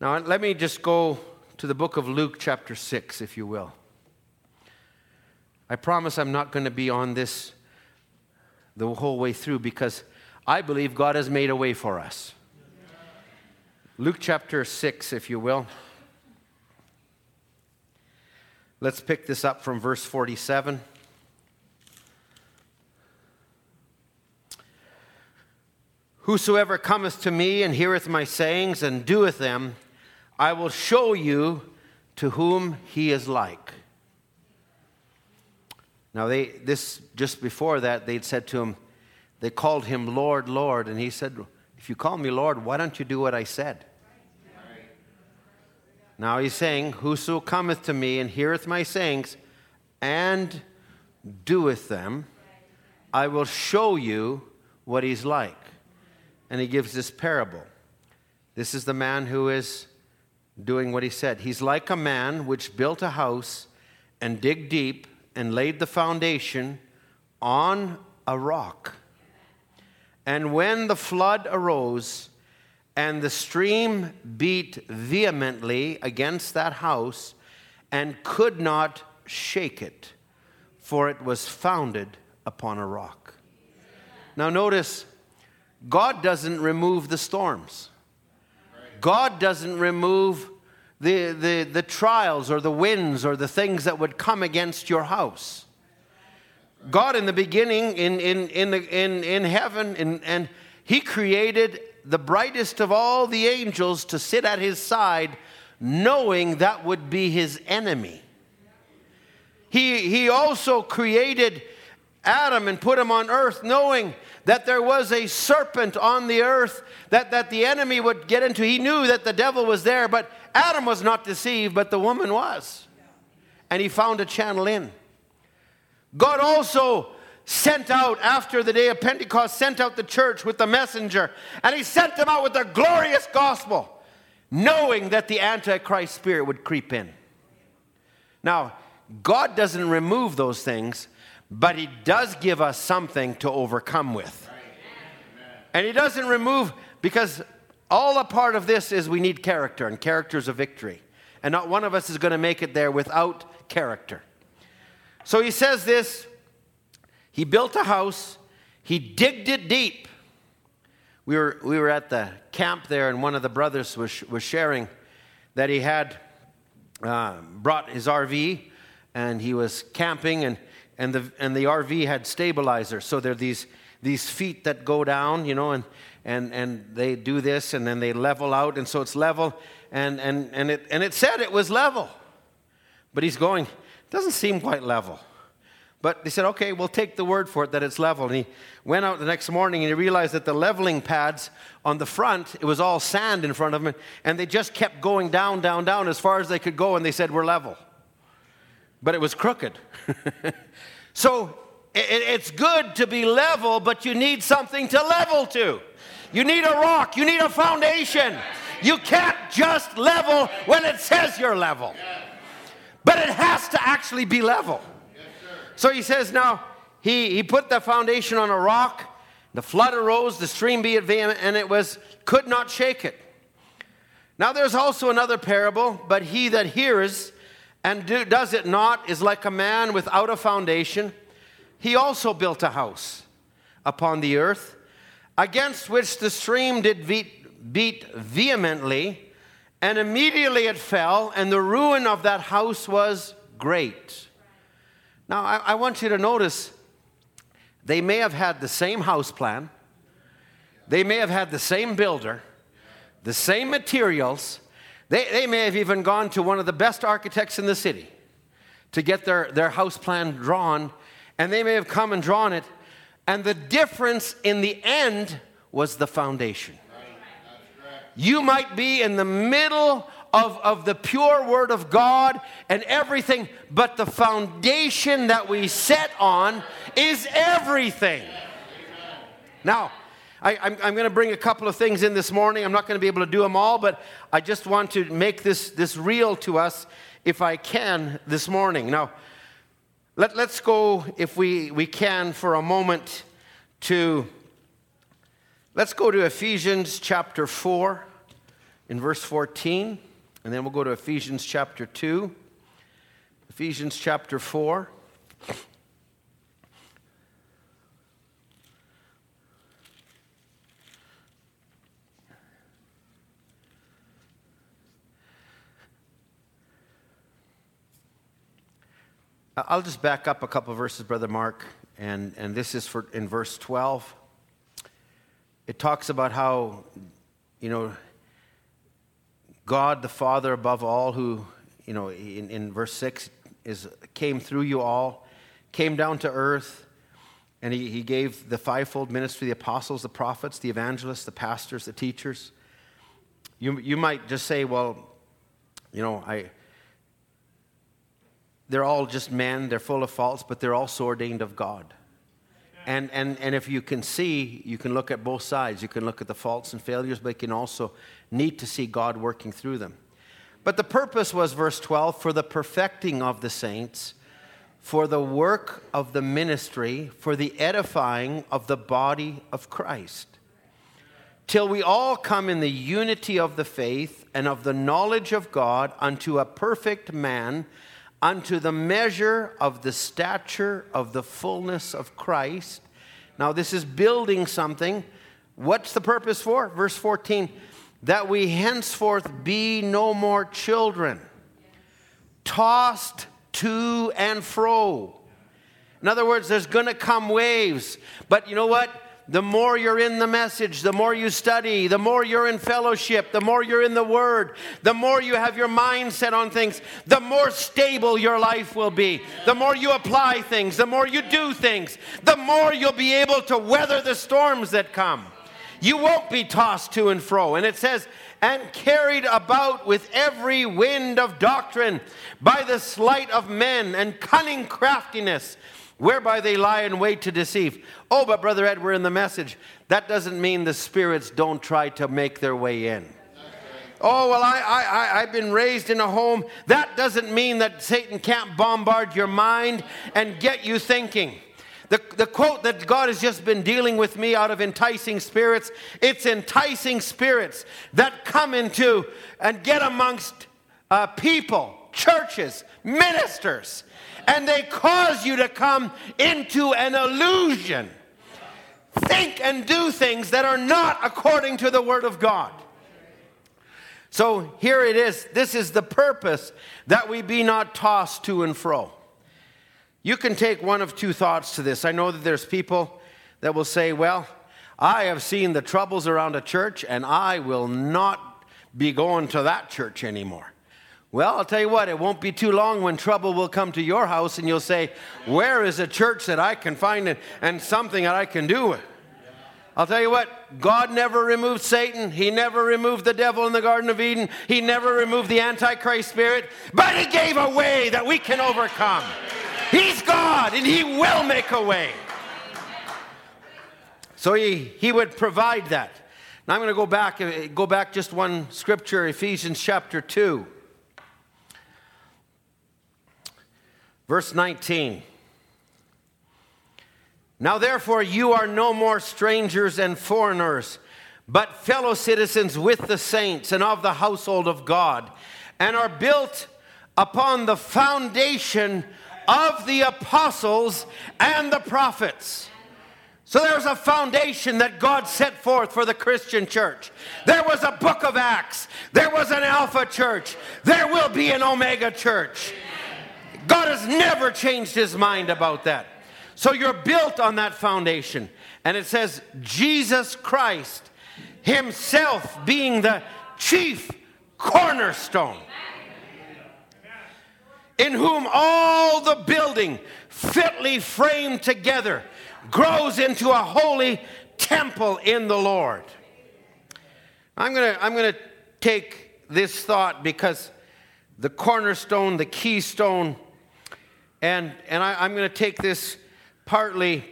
Speaker 2: Now, let me just go to the book of Luke, chapter 6, if you will. I promise I'm not going to be on this the whole way through because I believe God has made a way for us. Luke chapter 6, if you will. Let's pick this up from verse 47. Whosoever cometh to me and heareth my sayings and doeth them, I will show you to whom he is like. Now, they, this just before that, they'd said to him, they called him Lord, Lord, and he said, If you call me Lord, why don't you do what I said? Now he's saying, Whoso cometh to me and heareth my sayings and doeth them, I will show you what he's like. And he gives this parable. This is the man who is doing what he said. He's like a man which built a house and dig deep and laid the foundation on a rock. And when the flood arose, and the stream beat vehemently against that house and could not shake it, for it was founded upon a rock. Now, notice, God doesn't remove the storms, God doesn't remove the, the, the trials or the winds or the things that would come against your house. God, in the beginning, in, in, in, the, in, in heaven, in, and He created the brightest of all the angels to sit at his side, knowing that would be his enemy. He, he also created Adam and put him on earth, knowing that there was a serpent on the earth that, that the enemy would get into. He knew that the devil was there, but Adam was not deceived, but the woman was. And he found a channel in. God also sent out after the day of Pentecost, sent out the church with the messenger, and he sent them out with the glorious gospel, knowing that the Antichrist spirit would creep in. Now, God doesn't remove those things, but he does give us something to overcome with. And he doesn't remove, because all a part of this is we need character, and character is a victory. And not one of us is going to make it there without character. So he says this he built a house, he digged it deep. We were, we were at the camp there, and one of the brothers was, was sharing that he had uh, brought his RV and he was camping, and, and, the, and the RV had stabilizers. So there are these, these feet that go down, you know, and, and, and they do this and then they level out, and so it's level. And, and, and, it, and it said it was level. But he's going, doesn't seem quite level. But they said, okay, we'll take the word for it that it's level. And he went out the next morning and he realized that the leveling pads on the front, it was all sand in front of him, and they just kept going down, down, down as far as they could go, and they said, we're level. But it was crooked. so it, it's good to be level, but you need something to level to. You need a rock, you need a foundation. You can't just level when it says you're level, but it has to actually be level. So he says, now, he, he put the foundation on a rock. The flood arose, the stream beat vehement, and it was, could not shake it. Now there's also another parable, but he that hears and do, does it not is like a man without a foundation. He also built a house upon the earth, against which the stream did beat, vehemently, And immediately it fell, and the ruin of that house was great. Now, I, I want you to notice they may have had the same house plan, they may have had the same builder, the same materials. They, they may have even gone to one of the best architects in the city to get their, their house plan drawn, and they may have come and drawn it. And the difference in the end was the foundation. You might be in the middle of, of the pure Word of God and everything, but the foundation that we set on is everything. Now, I, am going to bring a couple of things in this morning. I'm not going to be able to do them all, but I just want to make this, this real to us if I can this morning. Now, let, let's go, if we, we can, for a moment to, let's go to Ephesians chapter 4 in verse 14, and then we'll go to Ephesians chapter 2. Ephesians chapter 4. I'll just back up a couple verses, Brother Mark, and, and this is for in verse 12. It talks about how, you know, God the Father above all, who, you know, in, in verse 6 is came through you all, came down to earth, and he, he gave the fivefold ministry the apostles, the prophets, the evangelists, the pastors, the teachers. You, you might just say, well, you know, I they're all just men, they're full of faults, but they're also ordained of God. And, and, and if you can see, you can look at both sides. You can look at the faults and failures, but you can also need to see God working through them. But the purpose was, verse 12, for the perfecting of the saints, for the work of the ministry, for the edifying of the body of Christ, till we all come in the unity of the faith and of the knowledge of God unto a perfect man unto the measure of the stature of the fullness of Christ. Now, this is building something. What's the purpose for? Verse 14 that we henceforth be no more children, tossed to and fro. In other words, there's going to come waves. But you know what? The more you're in the message, the more you study, the more you're in fellowship, the more you're in the Word, the more you have your mind set on things, the more stable your life will be. The more you apply things, the more you do things, the more you'll be able to weather the storms that come. You won't be tossed to and fro. And it says, and carried about with every wind of doctrine by the sleight of men and cunning craftiness whereby they lie in wait to deceive. Oh, but Brother Ed, we're in the message. That doesn't mean the spirits don't try to make their way in. Oh, well, I, I, I've been raised in a home. That doesn't mean that Satan can't bombard your mind and get you thinking. The, the quote that God has just been dealing with me out of enticing spirits it's enticing spirits that come into and get amongst uh, people, churches, ministers, and they cause you to come into an illusion. Think and do things that are not according to the Word of God. So here it is. This is the purpose that we be not tossed to and fro. You can take one of two thoughts to this. I know that there's people that will say, well, I have seen the troubles around a church and I will not be going to that church anymore. Well, I'll tell you what, it won't be too long when trouble will come to your house and you'll say, Where is a church that I can find it and something that I can do? I'll tell you what, God never removed Satan. He never removed the devil in the Garden of Eden. He never removed the Antichrist spirit, but He gave a way that we can overcome. He's God and He will make a way. So He, he would provide that. Now I'm going to go back, uh, go back just one scripture, Ephesians chapter 2. Verse 19. Now, therefore, you are no more strangers and foreigners, but fellow citizens with the saints and of the household of God, and are built upon the foundation of the apostles and the prophets. So there was a foundation that God set forth for the Christian church. There was a book of Acts. There was an Alpha church. There will be an Omega church. God has never changed his mind about that. So you're built on that foundation. And it says, Jesus Christ himself being the chief cornerstone, in whom all the building fitly framed together grows into a holy temple in the Lord. I'm going to I'm going to take this thought because the cornerstone, the keystone, and, and I, am going to take this partly.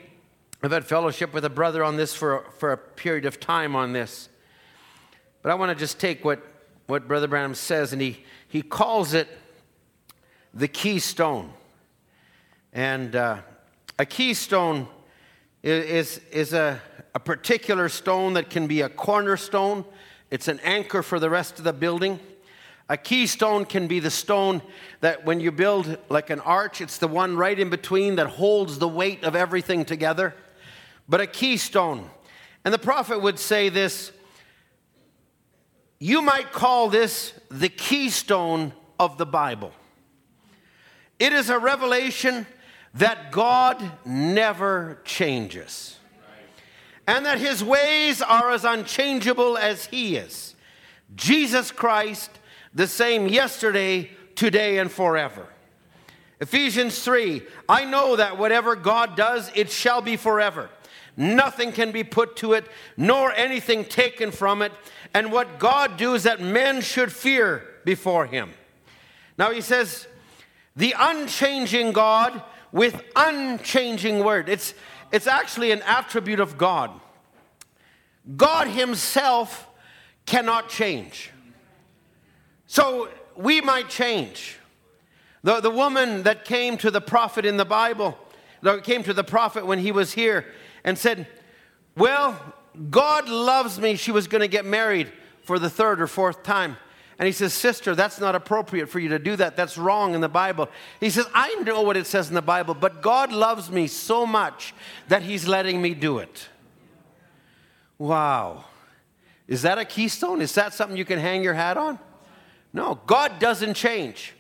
Speaker 2: I've had fellowship with a brother on this for, for a period of time on this. But I want to just take what, what Brother Branham says, and he, he calls it the keystone. And uh, a keystone is, is a, a particular stone that can be a cornerstone, it's an anchor for the rest of the building. A keystone can be the stone that when you build like an arch, it's the one right in between that holds the weight of everything together. But a keystone, and the prophet would say this you might call this the keystone of the Bible. It is a revelation that God never changes and that his ways are as unchangeable as he is. Jesus Christ, the same yesterday, today, and forever. Ephesians 3 I know that whatever God does, it shall be forever. Nothing can be put to it, nor anything taken from it. And what God does that men should fear before him. Now he says, the unchanging God with unchanging word. It's, it's actually an attribute of God. God Himself cannot change. So we might change. The, the woman that came to the prophet in the Bible, that came to the prophet when he was here and said, Well, God loves me. She was going to get married for the third or fourth time. And he says, Sister, that's not appropriate for you to do that. That's wrong in the Bible. He says, I know what it says in the Bible, but God loves me so much that he's letting me do it. Wow. Is that a keystone? Is that something you can hang your hat on? No, God doesn't change.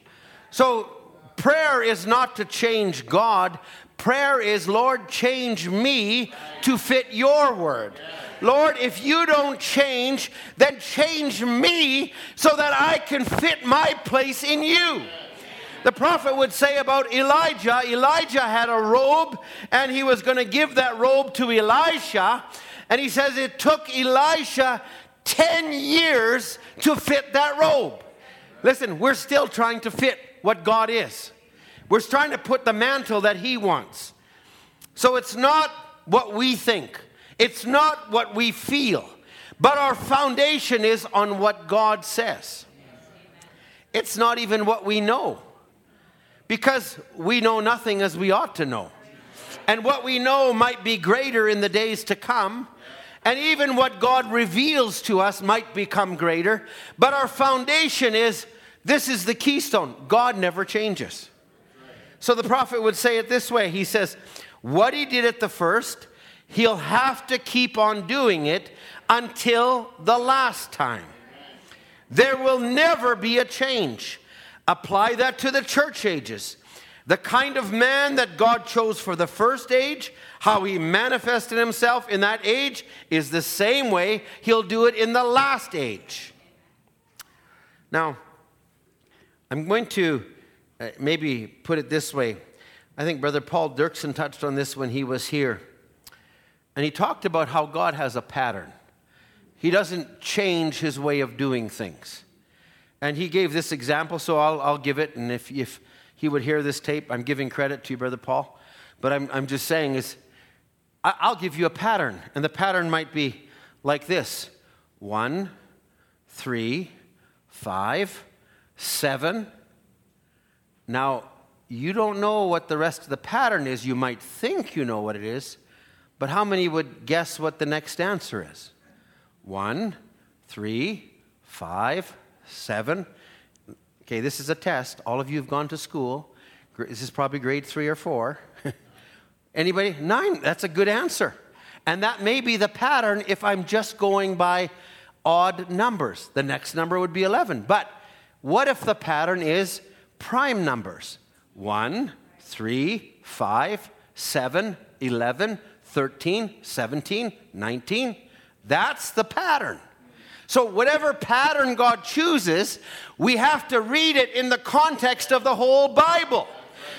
Speaker 2: So prayer is not to change God. Prayer is, Lord, change me to fit your word. Lord, if you don't change, then change me so that I can fit my place in you. The prophet would say about Elijah Elijah had a robe, and he was going to give that robe to Elisha. And he says it took Elisha 10 years to fit that robe. Listen, we're still trying to fit what God is. We're trying to put the mantle that He wants. So it's not what we think. It's not what we feel, but our foundation is on what God says. It's not even what we know, because we know nothing as we ought to know. And what we know might be greater in the days to come. And even what God reveals to us might become greater. But our foundation is this is the keystone. God never changes. So the prophet would say it this way He says, What he did at the first, he'll have to keep on doing it until the last time. There will never be a change. Apply that to the church ages. The kind of man that God chose for the first age, how he manifested himself in that age, is the same way he'll do it in the last age. Now, I'm going to uh, maybe put it this way. I think Brother Paul Dirksen touched on this when he was here. And he talked about how God has a pattern. He doesn't change his way of doing things. And he gave this example, so I'll, I'll give it. And if, if he would hear this tape, I'm giving credit to you, Brother Paul. But I'm, I'm just saying is, I, I'll give you a pattern. And the pattern might be like this one, three, five, seven. Now, you don't know what the rest of the pattern is. You might think you know what it is. But how many would guess what the next answer is? One, three, five, seven. Okay, this is a test. All of you have gone to school. This is probably grade three or four. Anybody? Nine. That's a good answer. And that may be the pattern if I'm just going by odd numbers. The next number would be 11. But what if the pattern is prime numbers? 1, 3, 5, 7, 11, 13, 17, 19. That's the pattern. So, whatever pattern God chooses, we have to read it in the context of the whole Bible.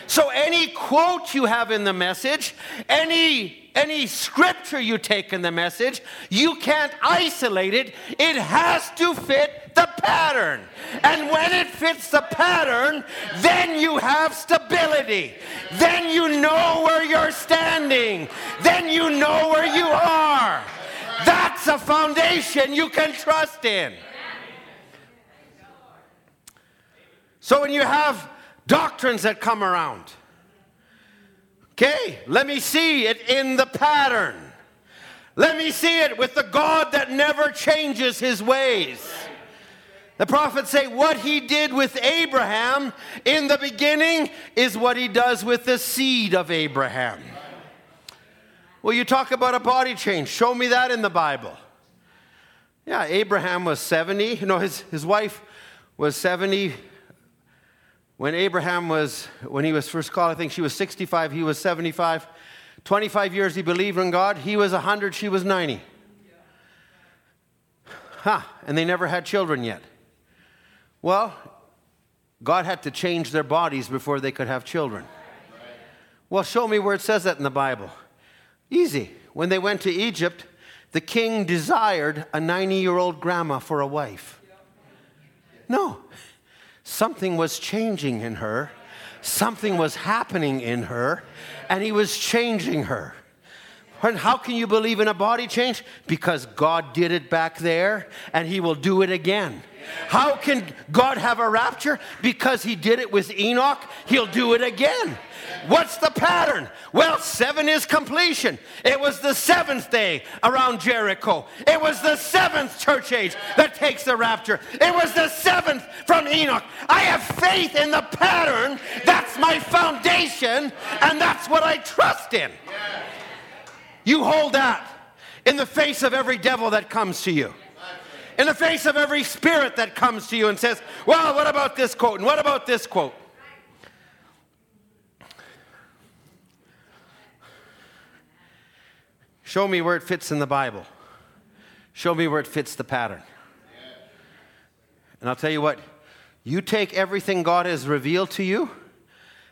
Speaker 2: So, any quote you have in the message, any any scripture you take in the message, you can't isolate it. It has to fit the pattern. And when it fits the pattern, then you have stability. Then you know where you're standing. Then you know where you are. That's a foundation you can trust in. So when you have doctrines that come around, okay, let me see it in the pattern. Let me see it with the God that never changes his ways. The prophets say what he did with Abraham in the beginning is what he does with the seed of Abraham. Well, you talk about a body change. Show me that in the Bible. Yeah, Abraham was 70. You know, his, his wife was 70 when Abraham was, when he was first called, I think she was 65, he was 75. 25 years he believed in God. He was 100, she was 90. Huh, and they never had children yet. Well, God had to change their bodies before they could have children. Well, show me where it says that in the Bible. Easy. When they went to Egypt, the king desired a 90 year old grandma for a wife. No, something was changing in her, something was happening in her, and he was changing her. And how can you believe in a body change? Because God did it back there and he will do it again. How can God have a rapture? Because he did it with Enoch, he'll do it again. What's the pattern? Well, seven is completion. It was the seventh day around Jericho. It was the seventh church age that takes the rapture. It was the seventh from Enoch. I have faith in the pattern. That's my foundation, and that's what I trust in. You hold that in the face of every devil that comes to you in the face of every spirit that comes to you and says, Well, what about this quote? And what about this quote? Show me where it fits in the Bible. Show me where it fits the pattern. And I'll tell you what, you take everything God has revealed to you,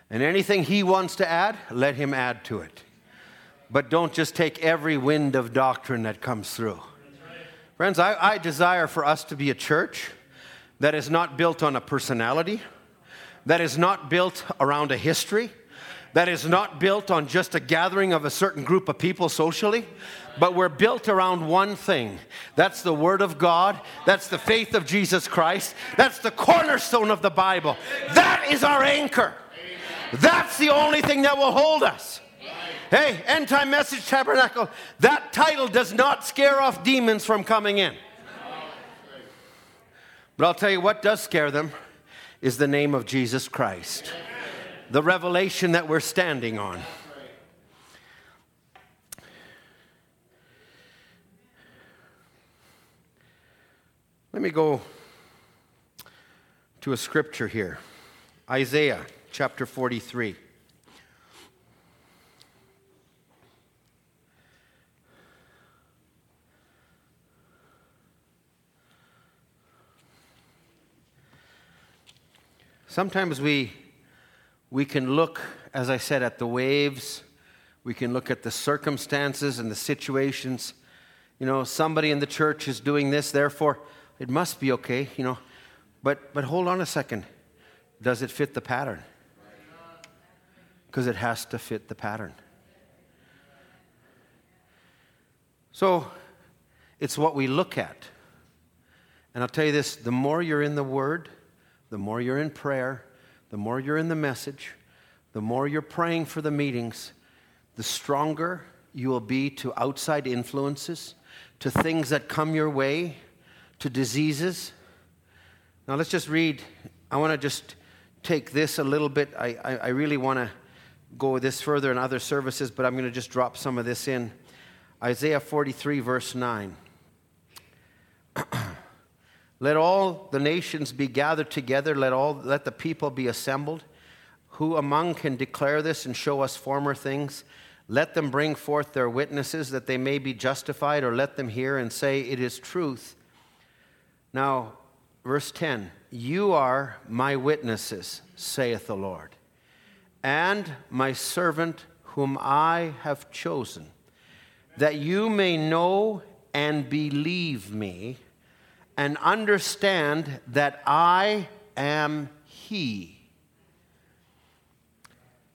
Speaker 2: and anything He wants to add, let Him add to it. But don't just take every wind of doctrine that comes through. Friends, I, I desire for us to be a church that is not built on a personality, that is not built around a history, that is not built on just a gathering of a certain group of people socially, but we're built around one thing. That's the Word of God. That's the faith of Jesus Christ. That's the cornerstone of the Bible. That is our anchor. That's the only thing that will hold us. Hey, End Time Message Tabernacle, that title does not scare off demons from coming in. But I'll tell you what does scare them is the name of Jesus Christ, the revelation that we're standing on. Let me go to a scripture here Isaiah chapter 43. Sometimes we, we can look, as I said, at the waves. We can look at the circumstances and the situations. You know, somebody in the church is doing this, therefore it must be okay, you know. But, but hold on a second. Does it fit the pattern? Because it has to fit the pattern. So it's what we look at. And I'll tell you this the more you're in the Word, the more you're in prayer, the more you're in the message, the more you're praying for the meetings, the stronger you will be to outside influences, to things that come your way, to diseases. Now, let's just read. I want to just take this a little bit. I, I, I really want to go this further in other services, but I'm going to just drop some of this in. Isaiah 43, verse 9. let all the nations be gathered together, let, all, let the people be assembled. Who among can declare this and show us former things? Let them bring forth their witnesses that they may be justified, or let them hear and say, It is truth. Now, verse 10 You are my witnesses, saith the Lord, and my servant whom I have chosen that you may know and believe me and understand that I am He.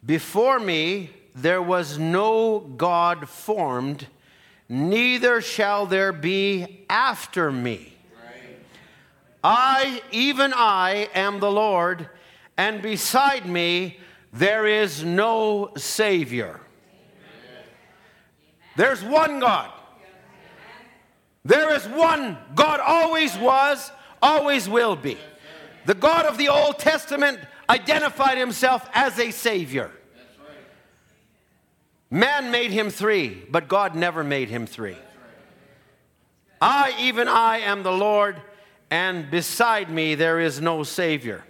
Speaker 2: Before me there was no God formed, neither shall there be after me. I, even I, am the Lord, and beside me there is no Savior. There's one God. There is one God always was, always will be. The God of the Old Testament identified himself as a Savior. Man made him three, but God never made him three. I, even I, am the Lord, and beside me there is no Savior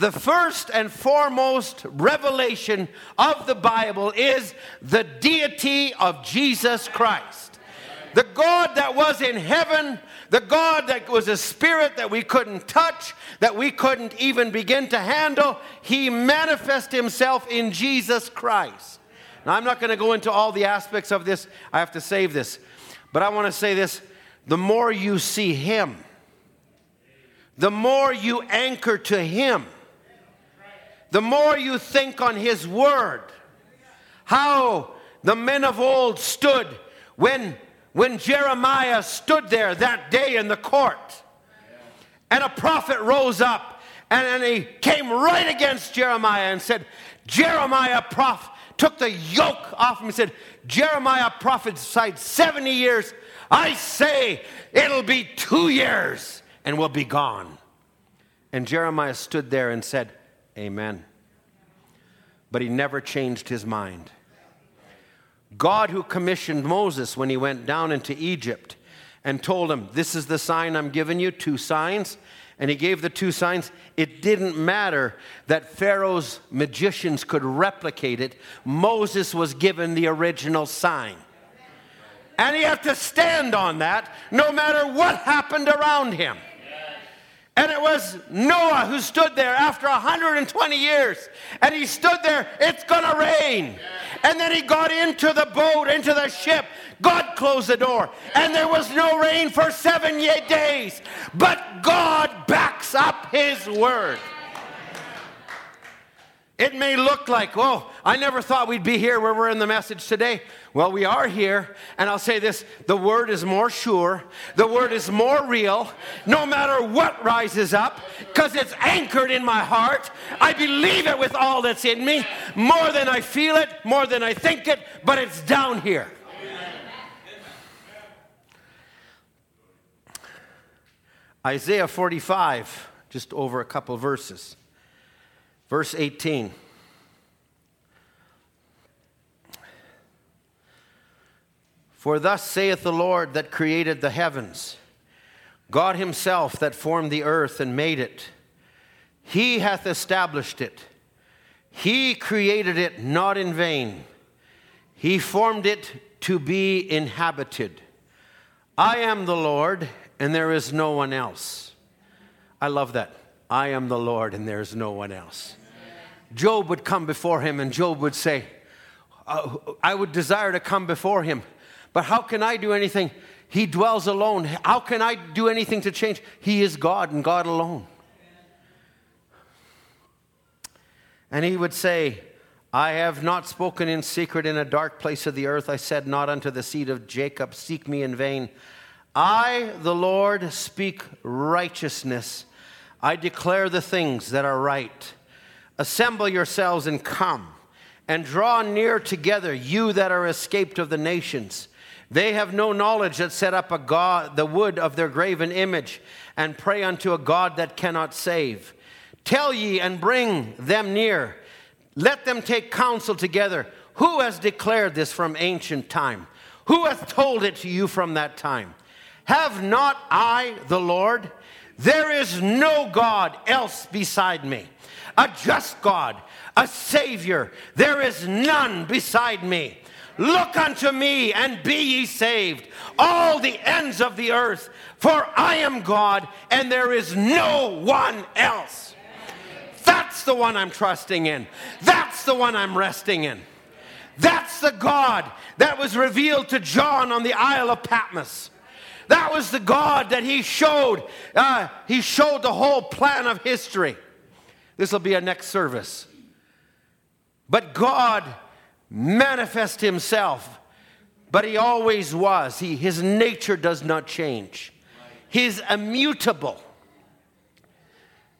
Speaker 2: the first and foremost revelation of the Bible is the deity of Jesus Christ. The God that was in heaven, the God that was a spirit that we couldn't touch, that we couldn't even begin to handle, he manifested himself in Jesus Christ. Now, I'm not going to go into all the aspects of this, I have to save this. But I want to say this the more you see him, the more you anchor to him the more you think on His Word, how the men of old stood when, when Jeremiah stood there that day in the court, and a prophet rose up and, and he came right against Jeremiah and said, Jeremiah prof took the yoke off him and said, Jeremiah prophesied 70 years. I say it'll be two years and we'll be gone. And Jeremiah stood there and said, Amen. But he never changed his mind. God, who commissioned Moses when he went down into Egypt and told him, This is the sign I'm giving you, two signs. And he gave the two signs. It didn't matter that Pharaoh's magicians could replicate it. Moses was given the original sign. And he had to stand on that no matter what happened around him. And it was Noah who stood there after 120 years. And he stood there, it's going to rain. And then he got into the boat, into the ship. God closed the door. And there was no rain for seven days. But God backs up his word. It may look like, oh, I never thought we'd be here where we're in the message today. Well, we are here, and I'll say this the word is more sure, the word is more real, no matter what rises up, because it's anchored in my heart. I believe it with all that's in me, more than I feel it, more than I think it, but it's down here. Isaiah 45, just over a couple verses. Verse 18. For thus saith the Lord that created the heavens, God Himself that formed the earth and made it. He hath established it. He created it not in vain. He formed it to be inhabited. I am the Lord, and there is no one else. I love that. I am the Lord, and there is no one else. Job would come before him, and Job would say, uh, I would desire to come before him, but how can I do anything? He dwells alone. How can I do anything to change? He is God and God alone. And he would say, I have not spoken in secret in a dark place of the earth. I said not unto the seed of Jacob, Seek me in vain. I, the Lord, speak righteousness. I declare the things that are right. Assemble yourselves and come, and draw near together, you that are escaped of the nations. They have no knowledge that set up a god, the wood of their graven image, and pray unto a God that cannot save. Tell ye and bring them near. Let them take counsel together. Who has declared this from ancient time? Who hath told it to you from that time? Have not I the Lord? There is no God else beside me, a just God, a Savior. There is none beside me. Look unto me and be ye saved, all the ends of the earth, for I am God and there is no one else. That's the one I'm trusting in. That's the one I'm resting in. That's the God that was revealed to John on the Isle of Patmos. That was the God that he showed. Uh, he showed the whole plan of history. This will be a next service. But God manifest himself, but he always was. He, his nature does not change. He's immutable.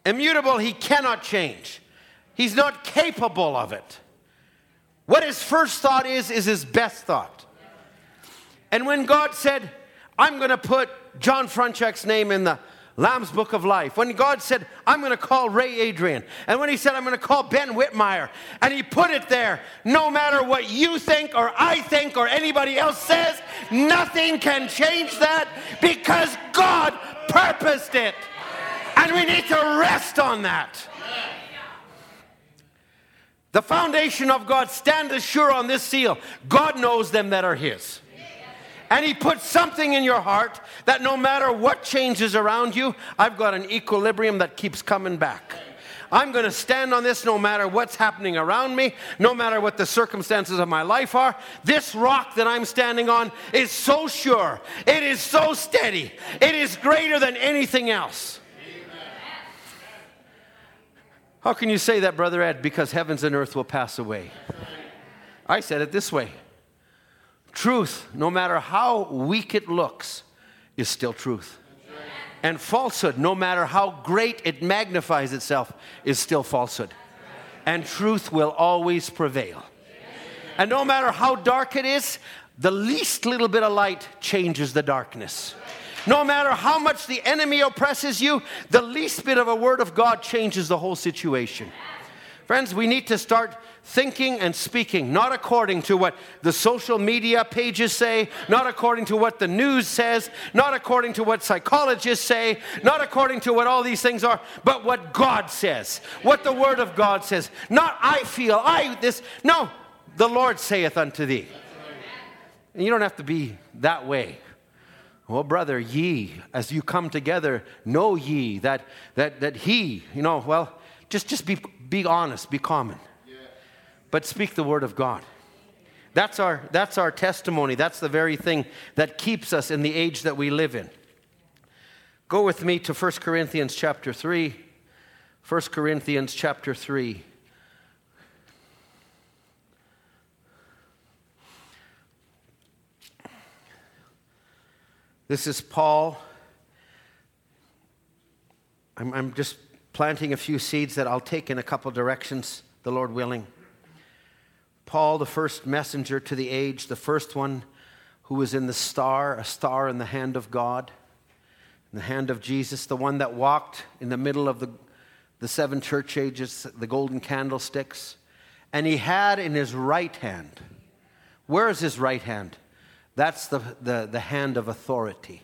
Speaker 2: Immutable, he cannot change. He's not capable of it. What his first thought is, is his best thought. And when God said, I'm going to put John Franchek's name in the Lamb's Book of Life. When God said, I'm going to call Ray Adrian. And when He said, I'm going to call Ben Whitmire. And He put it there. No matter what you think or I think or anybody else says, nothing can change that because God purposed it. And we need to rest on that. The foundation of God, stand as sure on this seal. God knows them that are His. And He puts something in your heart that no matter what changes around you, I've got an equilibrium that keeps coming back. I'm going to stand on this no matter what's happening around me, no matter what the circumstances of my life are. This rock that I'm standing on is so sure, it is so steady, it is greater than anything else. How can you say that, Brother Ed? Because heavens and earth will pass away. I said it this way Truth, no matter how weak it looks, is still truth. And falsehood, no matter how great it magnifies itself, is still falsehood. And truth will always prevail. And no matter how dark it is, the least little bit of light changes the darkness. No matter how much the enemy oppresses you, the least bit of a word of God changes the whole situation. Friends, we need to start thinking and speaking, not according to what the social media pages say, not according to what the news says, not according to what psychologists say, not according to what all these things are, but what God says, what the Word of God says. Not I feel, I this. No, the Lord saith unto thee. And you don't have to be that way. Well, brother, ye, as you come together, know ye that, that, that he, you know, well, just, just be, be honest, be common. But speak the word of God. That's our, that's our testimony. That's the very thing that keeps us in the age that we live in. Go with me to 1 Corinthians chapter 3. 1 Corinthians chapter 3. This is Paul. I'm, I'm just planting a few seeds that I'll take in a couple directions, the Lord willing. Paul, the first messenger to the age, the first one who was in the star, a star in the hand of God, in the hand of Jesus, the one that walked in the middle of the, the seven church ages, the golden candlesticks. And he had in his right hand, where is his right hand? That's the, the, the hand of authority.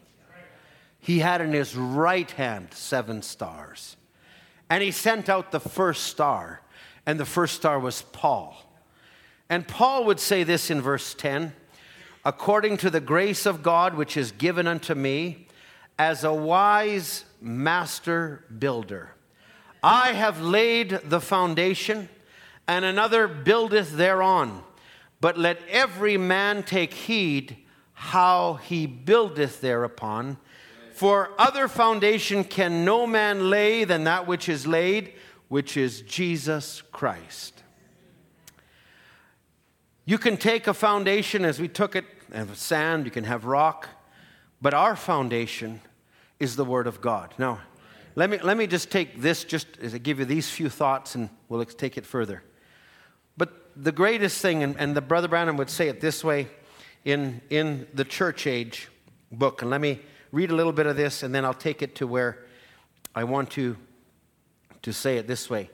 Speaker 2: He had in his right hand seven stars. And he sent out the first star, and the first star was Paul. And Paul would say this in verse 10 according to the grace of God which is given unto me, as a wise master builder, I have laid the foundation, and another buildeth thereon. But let every man take heed how he buildeth thereupon. For other foundation can no man lay than that which is laid, which is Jesus Christ. You can take a foundation as we took it, have sand, you can have rock, but our foundation is the Word of God. Now, let me, let me just take this, just as I give you these few thoughts, and we'll take it further. But the greatest thing, and, and the Brother Branham would say it this way in, in the church age book, and let me read a little bit of this and then I'll take it to where I want to, to say it this way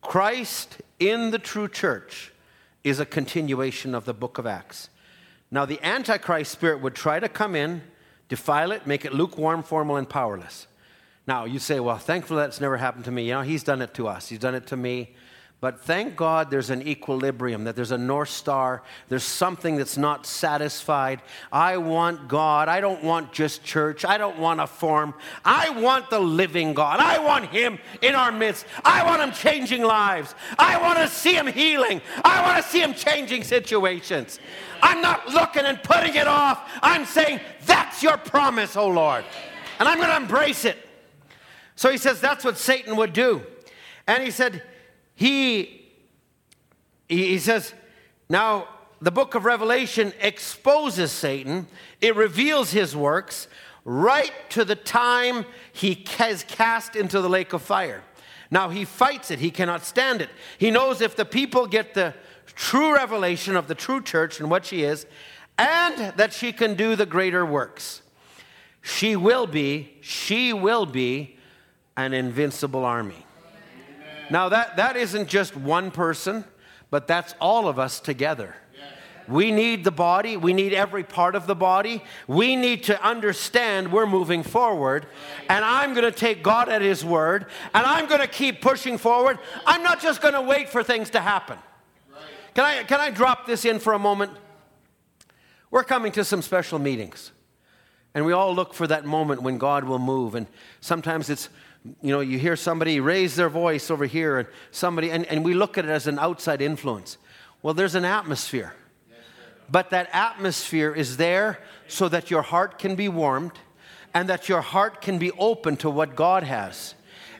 Speaker 2: Christ in the true church is a continuation of the book of Acts. Now, the Antichrist spirit would try to come in, defile it, make it lukewarm, formal, and powerless. Now, you say, well, thankfully that's never happened to me. You know, he's done it to us, he's done it to me. But thank God there's an equilibrium, that there's a North Star, there's something that's not satisfied. I want God. I don't want just church. I don't want a form. I want the living God. I want Him in our midst. I want Him changing lives. I want to see Him healing. I want to see Him changing situations. I'm not looking and putting it off. I'm saying, That's your promise, oh Lord. And I'm going to embrace it. So he says that's what Satan would do. And he said, he, he says, now the book of Revelation exposes Satan, it reveals his works right to the time he is cast into the lake of fire. Now he fights it, he cannot stand it. He knows if the people get the true revelation of the true church and what she is, and that she can do the greater works, she will be, she will be an invincible army. Now, that, that isn't just one person, but that's all of us together. We need the body. We need every part of the body. We need to understand we're moving forward. And I'm going to take God at His word and I'm going to keep pushing forward. I'm not just going to wait for things to happen. Can I, can I drop this in for a moment? We're coming to some special meetings. And we all look for that moment when God will move. And sometimes it's you know, you hear somebody raise their voice over here, and somebody, and, and we look at it as an outside influence. Well, there's an atmosphere. But that atmosphere is there so that your heart can be warmed and that your heart can be open to what God has.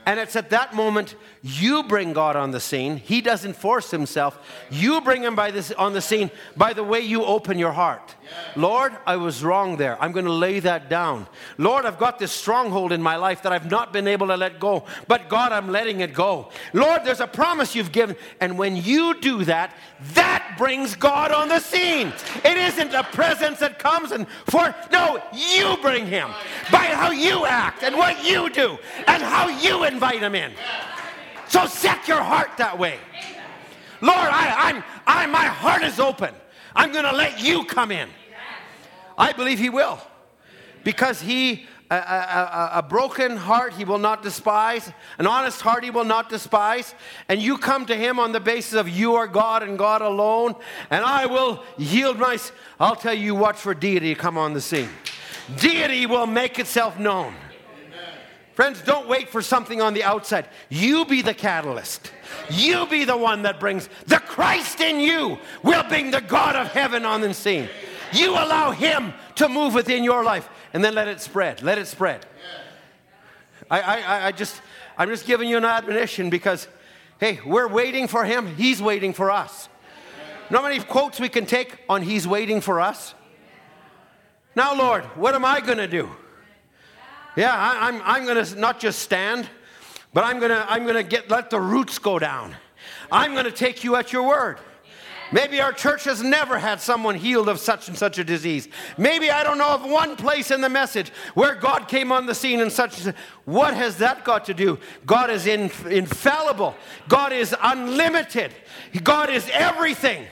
Speaker 2: And it's at that moment you bring God on the scene. He doesn't force himself. You bring him by this, on the scene by the way you open your heart. Lord, I was wrong there. I'm going to lay that down. Lord, I've got this stronghold in my life that I've not been able to let go. But God, I'm letting it go. Lord, there's a promise you've given. And when you do that, that brings God on the scene. It isn't a presence that comes and for, no, you bring him by how you act and what you do and how you invite him in. So set your heart that way. Lord, I, I'm, I, my heart is open. I'm going to let you come in. I believe he will. Because he, a, a, a, broken heart he will not despise, an honest heart he will not despise. And you come to him on the basis of you are God and God alone, and I will yield my. I'll tell you, watch for deity to come on the scene. Deity will make itself known. Friends, don't wait for something on the outside. You be the catalyst. You be the one that brings the Christ in you will bring the God of heaven on the scene. You allow Him to move within your life and then let it spread. Let it spread. I, I, I just, I'm just giving you an admonition because, hey, we're waiting for Him. He's waiting for us. Know how many quotes we can take on He's waiting for us? Now, Lord, what am I going to do? Yeah, I, am I'm, I'm going to not just stand, but I'm going to I'm going to get let the roots go down. I'm going to take you at your word. Maybe our church has never had someone healed of such and such a disease. Maybe I don't know of one place in the message where God came on the scene and such. What has that got to do? God is in, infallible. God is unlimited. God is everything.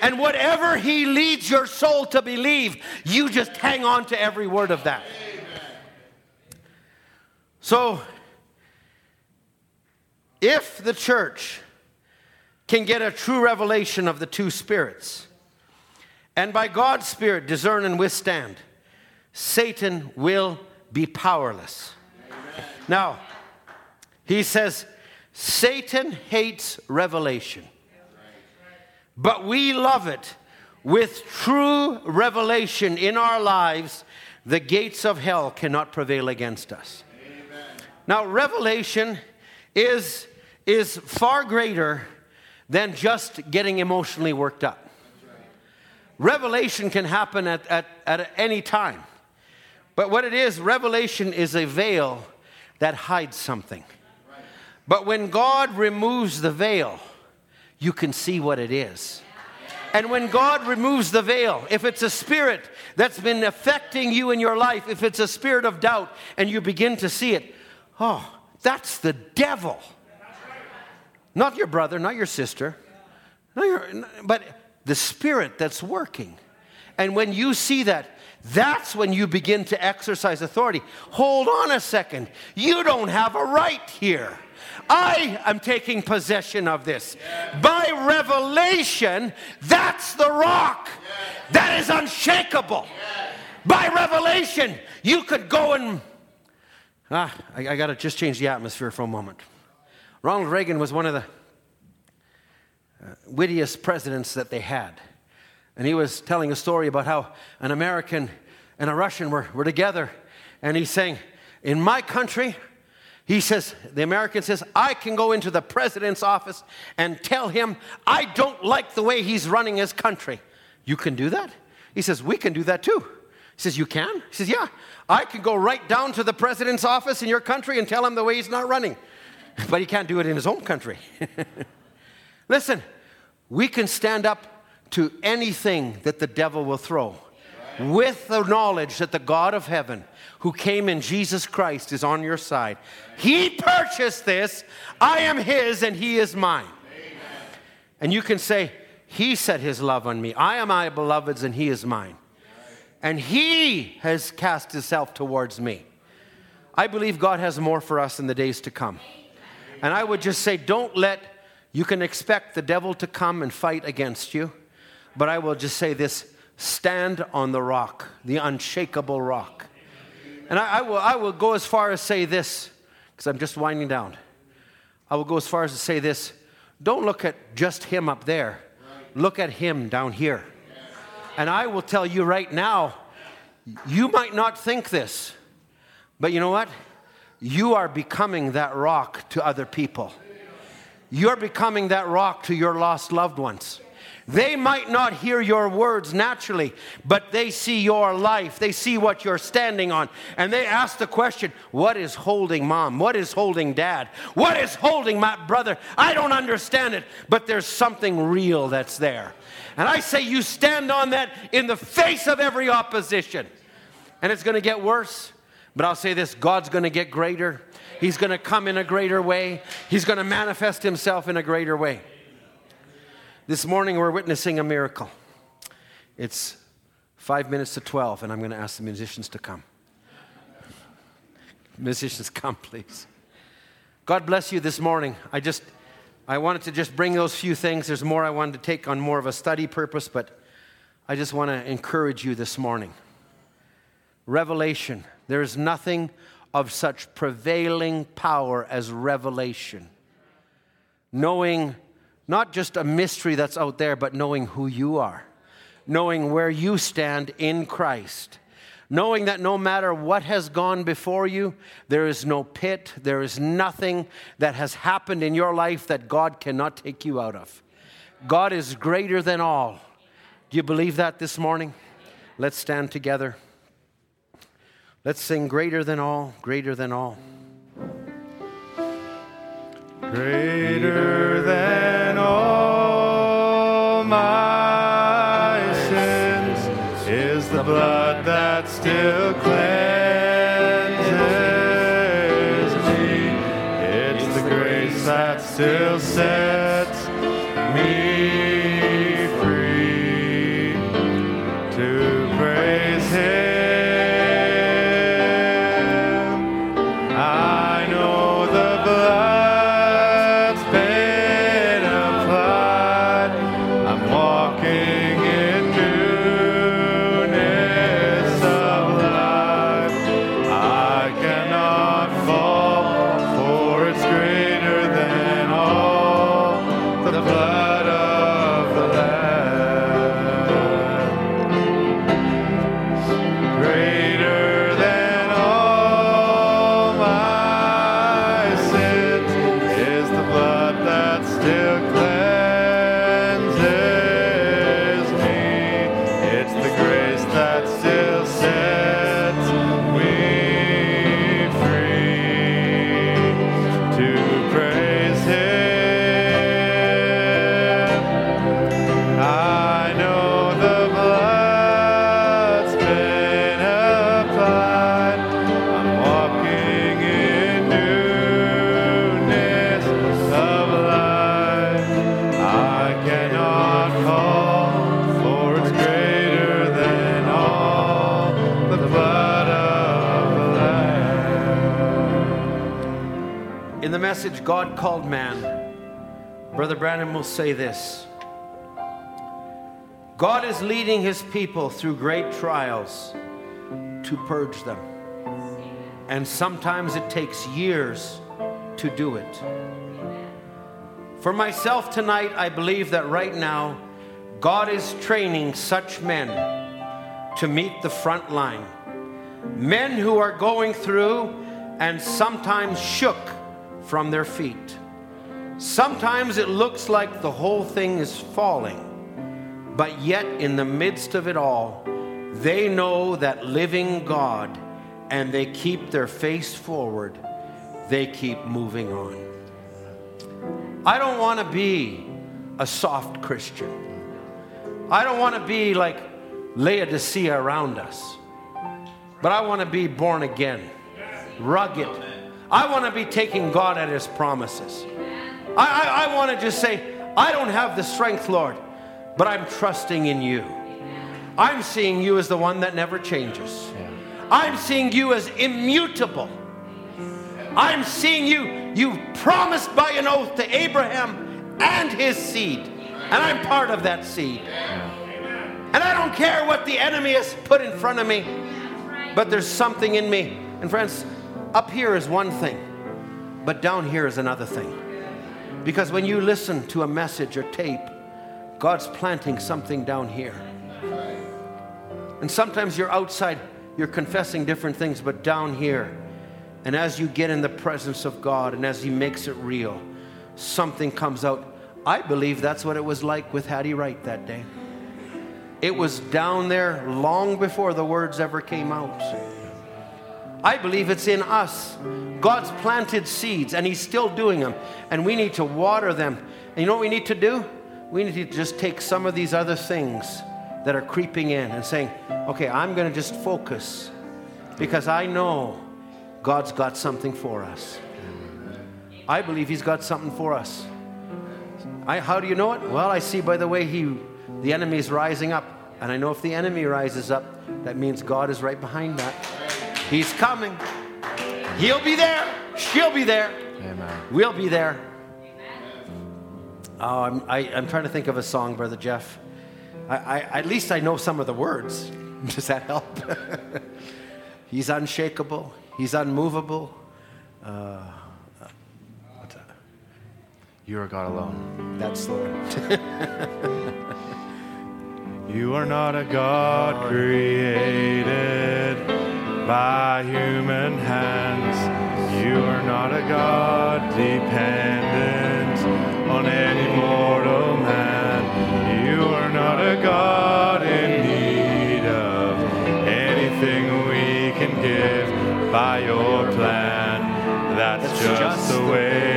Speaker 2: And whatever He leads your soul to believe, you just hang on to every word of that. So, if the church can get a true revelation of the two spirits, and by God's Spirit discern and withstand, Satan will be powerless. Amen. Now, he says, Satan hates revelation, but we love it. With true revelation in our lives, the gates of hell cannot prevail against us. Now, revelation is, is far greater than just getting emotionally worked up. Revelation can happen at, at, at any time. But what it is, revelation is a veil that hides something. But when God removes the veil, you can see what it is. And when God removes the veil, if it's a spirit that's been affecting you in your life, if it's a spirit of doubt, and you begin to see it, Oh, that's the devil. Not your brother, not your sister, not your, but the spirit that's working. And when you see that, that's when you begin to exercise authority. Hold on a second. You don't have a right here. I am taking possession of this. By revelation, that's the rock. That is unshakable. By revelation, you could go and. Ah, I, I got to just change the atmosphere for a moment. Ronald Reagan was one of the uh, wittiest presidents that they had. And he was telling a story about how an American and a Russian were, were together. And he's saying, In my country, he says, the American says, I can go into the president's office and tell him I don't like the way he's running his country. You can do that? He says, We can do that too. He says, You can? He says, Yeah. I can go right down to the president's office in your country and tell him the way he's not running. But he can't do it in his own country. Listen, we can stand up to anything that the devil will throw with the knowledge that the God of heaven, who came in Jesus Christ, is on your side. He purchased this. I am his and he is mine. And you can say, He set his love on me. I am my beloved's and he is mine. And he has cast himself towards me. I believe God has more for us in the days to come. And I would just say, don't let, you can expect the devil to come and fight against you. But I will just say this stand on the rock, the unshakable rock. And I, I, will, I will go as far as say this, because I'm just winding down. I will go as far as to say this don't look at just him up there, look at him down here. And I will tell you right now, you might not think this, but you know what? You are becoming that rock to other people. You're becoming that rock to your lost loved ones. They might not hear your words naturally, but they see your life. They see what you're standing on. And they ask the question What is holding mom? What is holding dad? What is holding my brother? I don't understand it, but there's something real that's there. And I say, You stand on that in the face of every opposition. And it's going to get worse. But I'll say this God's going to get greater. He's going to come in a greater way. He's going to manifest himself in a greater way. This morning we're witnessing a miracle. It's five minutes to 12, and I'm going to ask the musicians to come. Musicians, come, please. God bless you this morning. I just, I wanted to just bring those few things. There's more I wanted to take on more of a study purpose, but I just want to encourage you this morning. Revelation. There is nothing of such prevailing power as revelation. Knowing not just a mystery that's out there, but knowing who you are, knowing where you stand in Christ, knowing that no matter what has gone before you, there is no pit, there is nothing that has happened in your life that God cannot take you out of. God is greater than all. Do you believe that this morning? Let's stand together. Let's sing greater than all, greater than all.
Speaker 1: Greater than all my sins is the blood still cleanses
Speaker 2: God Called Man, Brother Branham will say this God is leading his people through great trials to purge them. And sometimes it takes years to do it. For myself tonight, I believe that right now, God is training such men to meet the front line. Men who are going through and sometimes shook from their feet. Sometimes it looks like the whole thing is falling, but yet in the midst of it all, they know that living God and they keep their face forward, they keep moving on. I don't want to be a soft Christian. I don't want to be like Laodicea around us, but I want to be born again, rugged. I want to be taking God at His promises. I, I, I want to just say, I don't have the strength, Lord, but I'm trusting in you. I'm seeing you as the one that never changes. I'm seeing you as immutable. I'm seeing you, you promised by an oath to Abraham and his seed. And I'm part of that seed. And I don't care what the enemy has put in front of me, but there's something in me. And friends, up here is one thing, but down here is another thing. Because when you listen to a message or tape, God's planting something down here. And sometimes you're outside, you're confessing different things, but down here, and as you get in the presence of God and as He makes it real, something comes out. I believe that's what it was like with Hattie Wright that day. It was down there long before the words ever came out. I believe it's in us. God's planted seeds and He's still doing them, and we need to water them. And you know what we need to do? We need to just take some of these other things that are creeping in and saying, okay, I'm going to just focus because I know God's got something for us. I believe He's got something for us. I, how do you know it? Well, I see by the way he, the enemy is rising up. And I know if the enemy rises up, that means God is right behind that. He's coming. He'll be there. She'll be there.
Speaker 1: Amen.
Speaker 2: We'll be there. Oh, I'm, I, am trying to think of a song, Brother Jeff. I, I, at least I know some of the words. Does that help? He's unshakable. He's unmovable. Uh, what's that?
Speaker 1: You are God alone.
Speaker 2: That's the one.
Speaker 1: You are not a God created by human hands. You are not a God dependent on any mortal man. You are not a God in need of anything we can give by your plan. That's,
Speaker 2: That's
Speaker 1: just,
Speaker 2: just
Speaker 1: the
Speaker 2: the
Speaker 1: way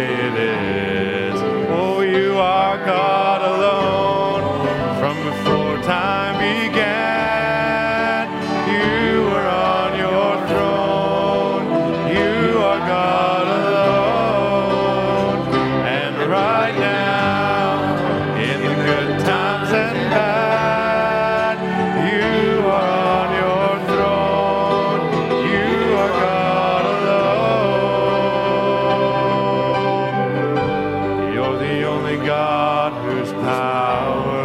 Speaker 1: power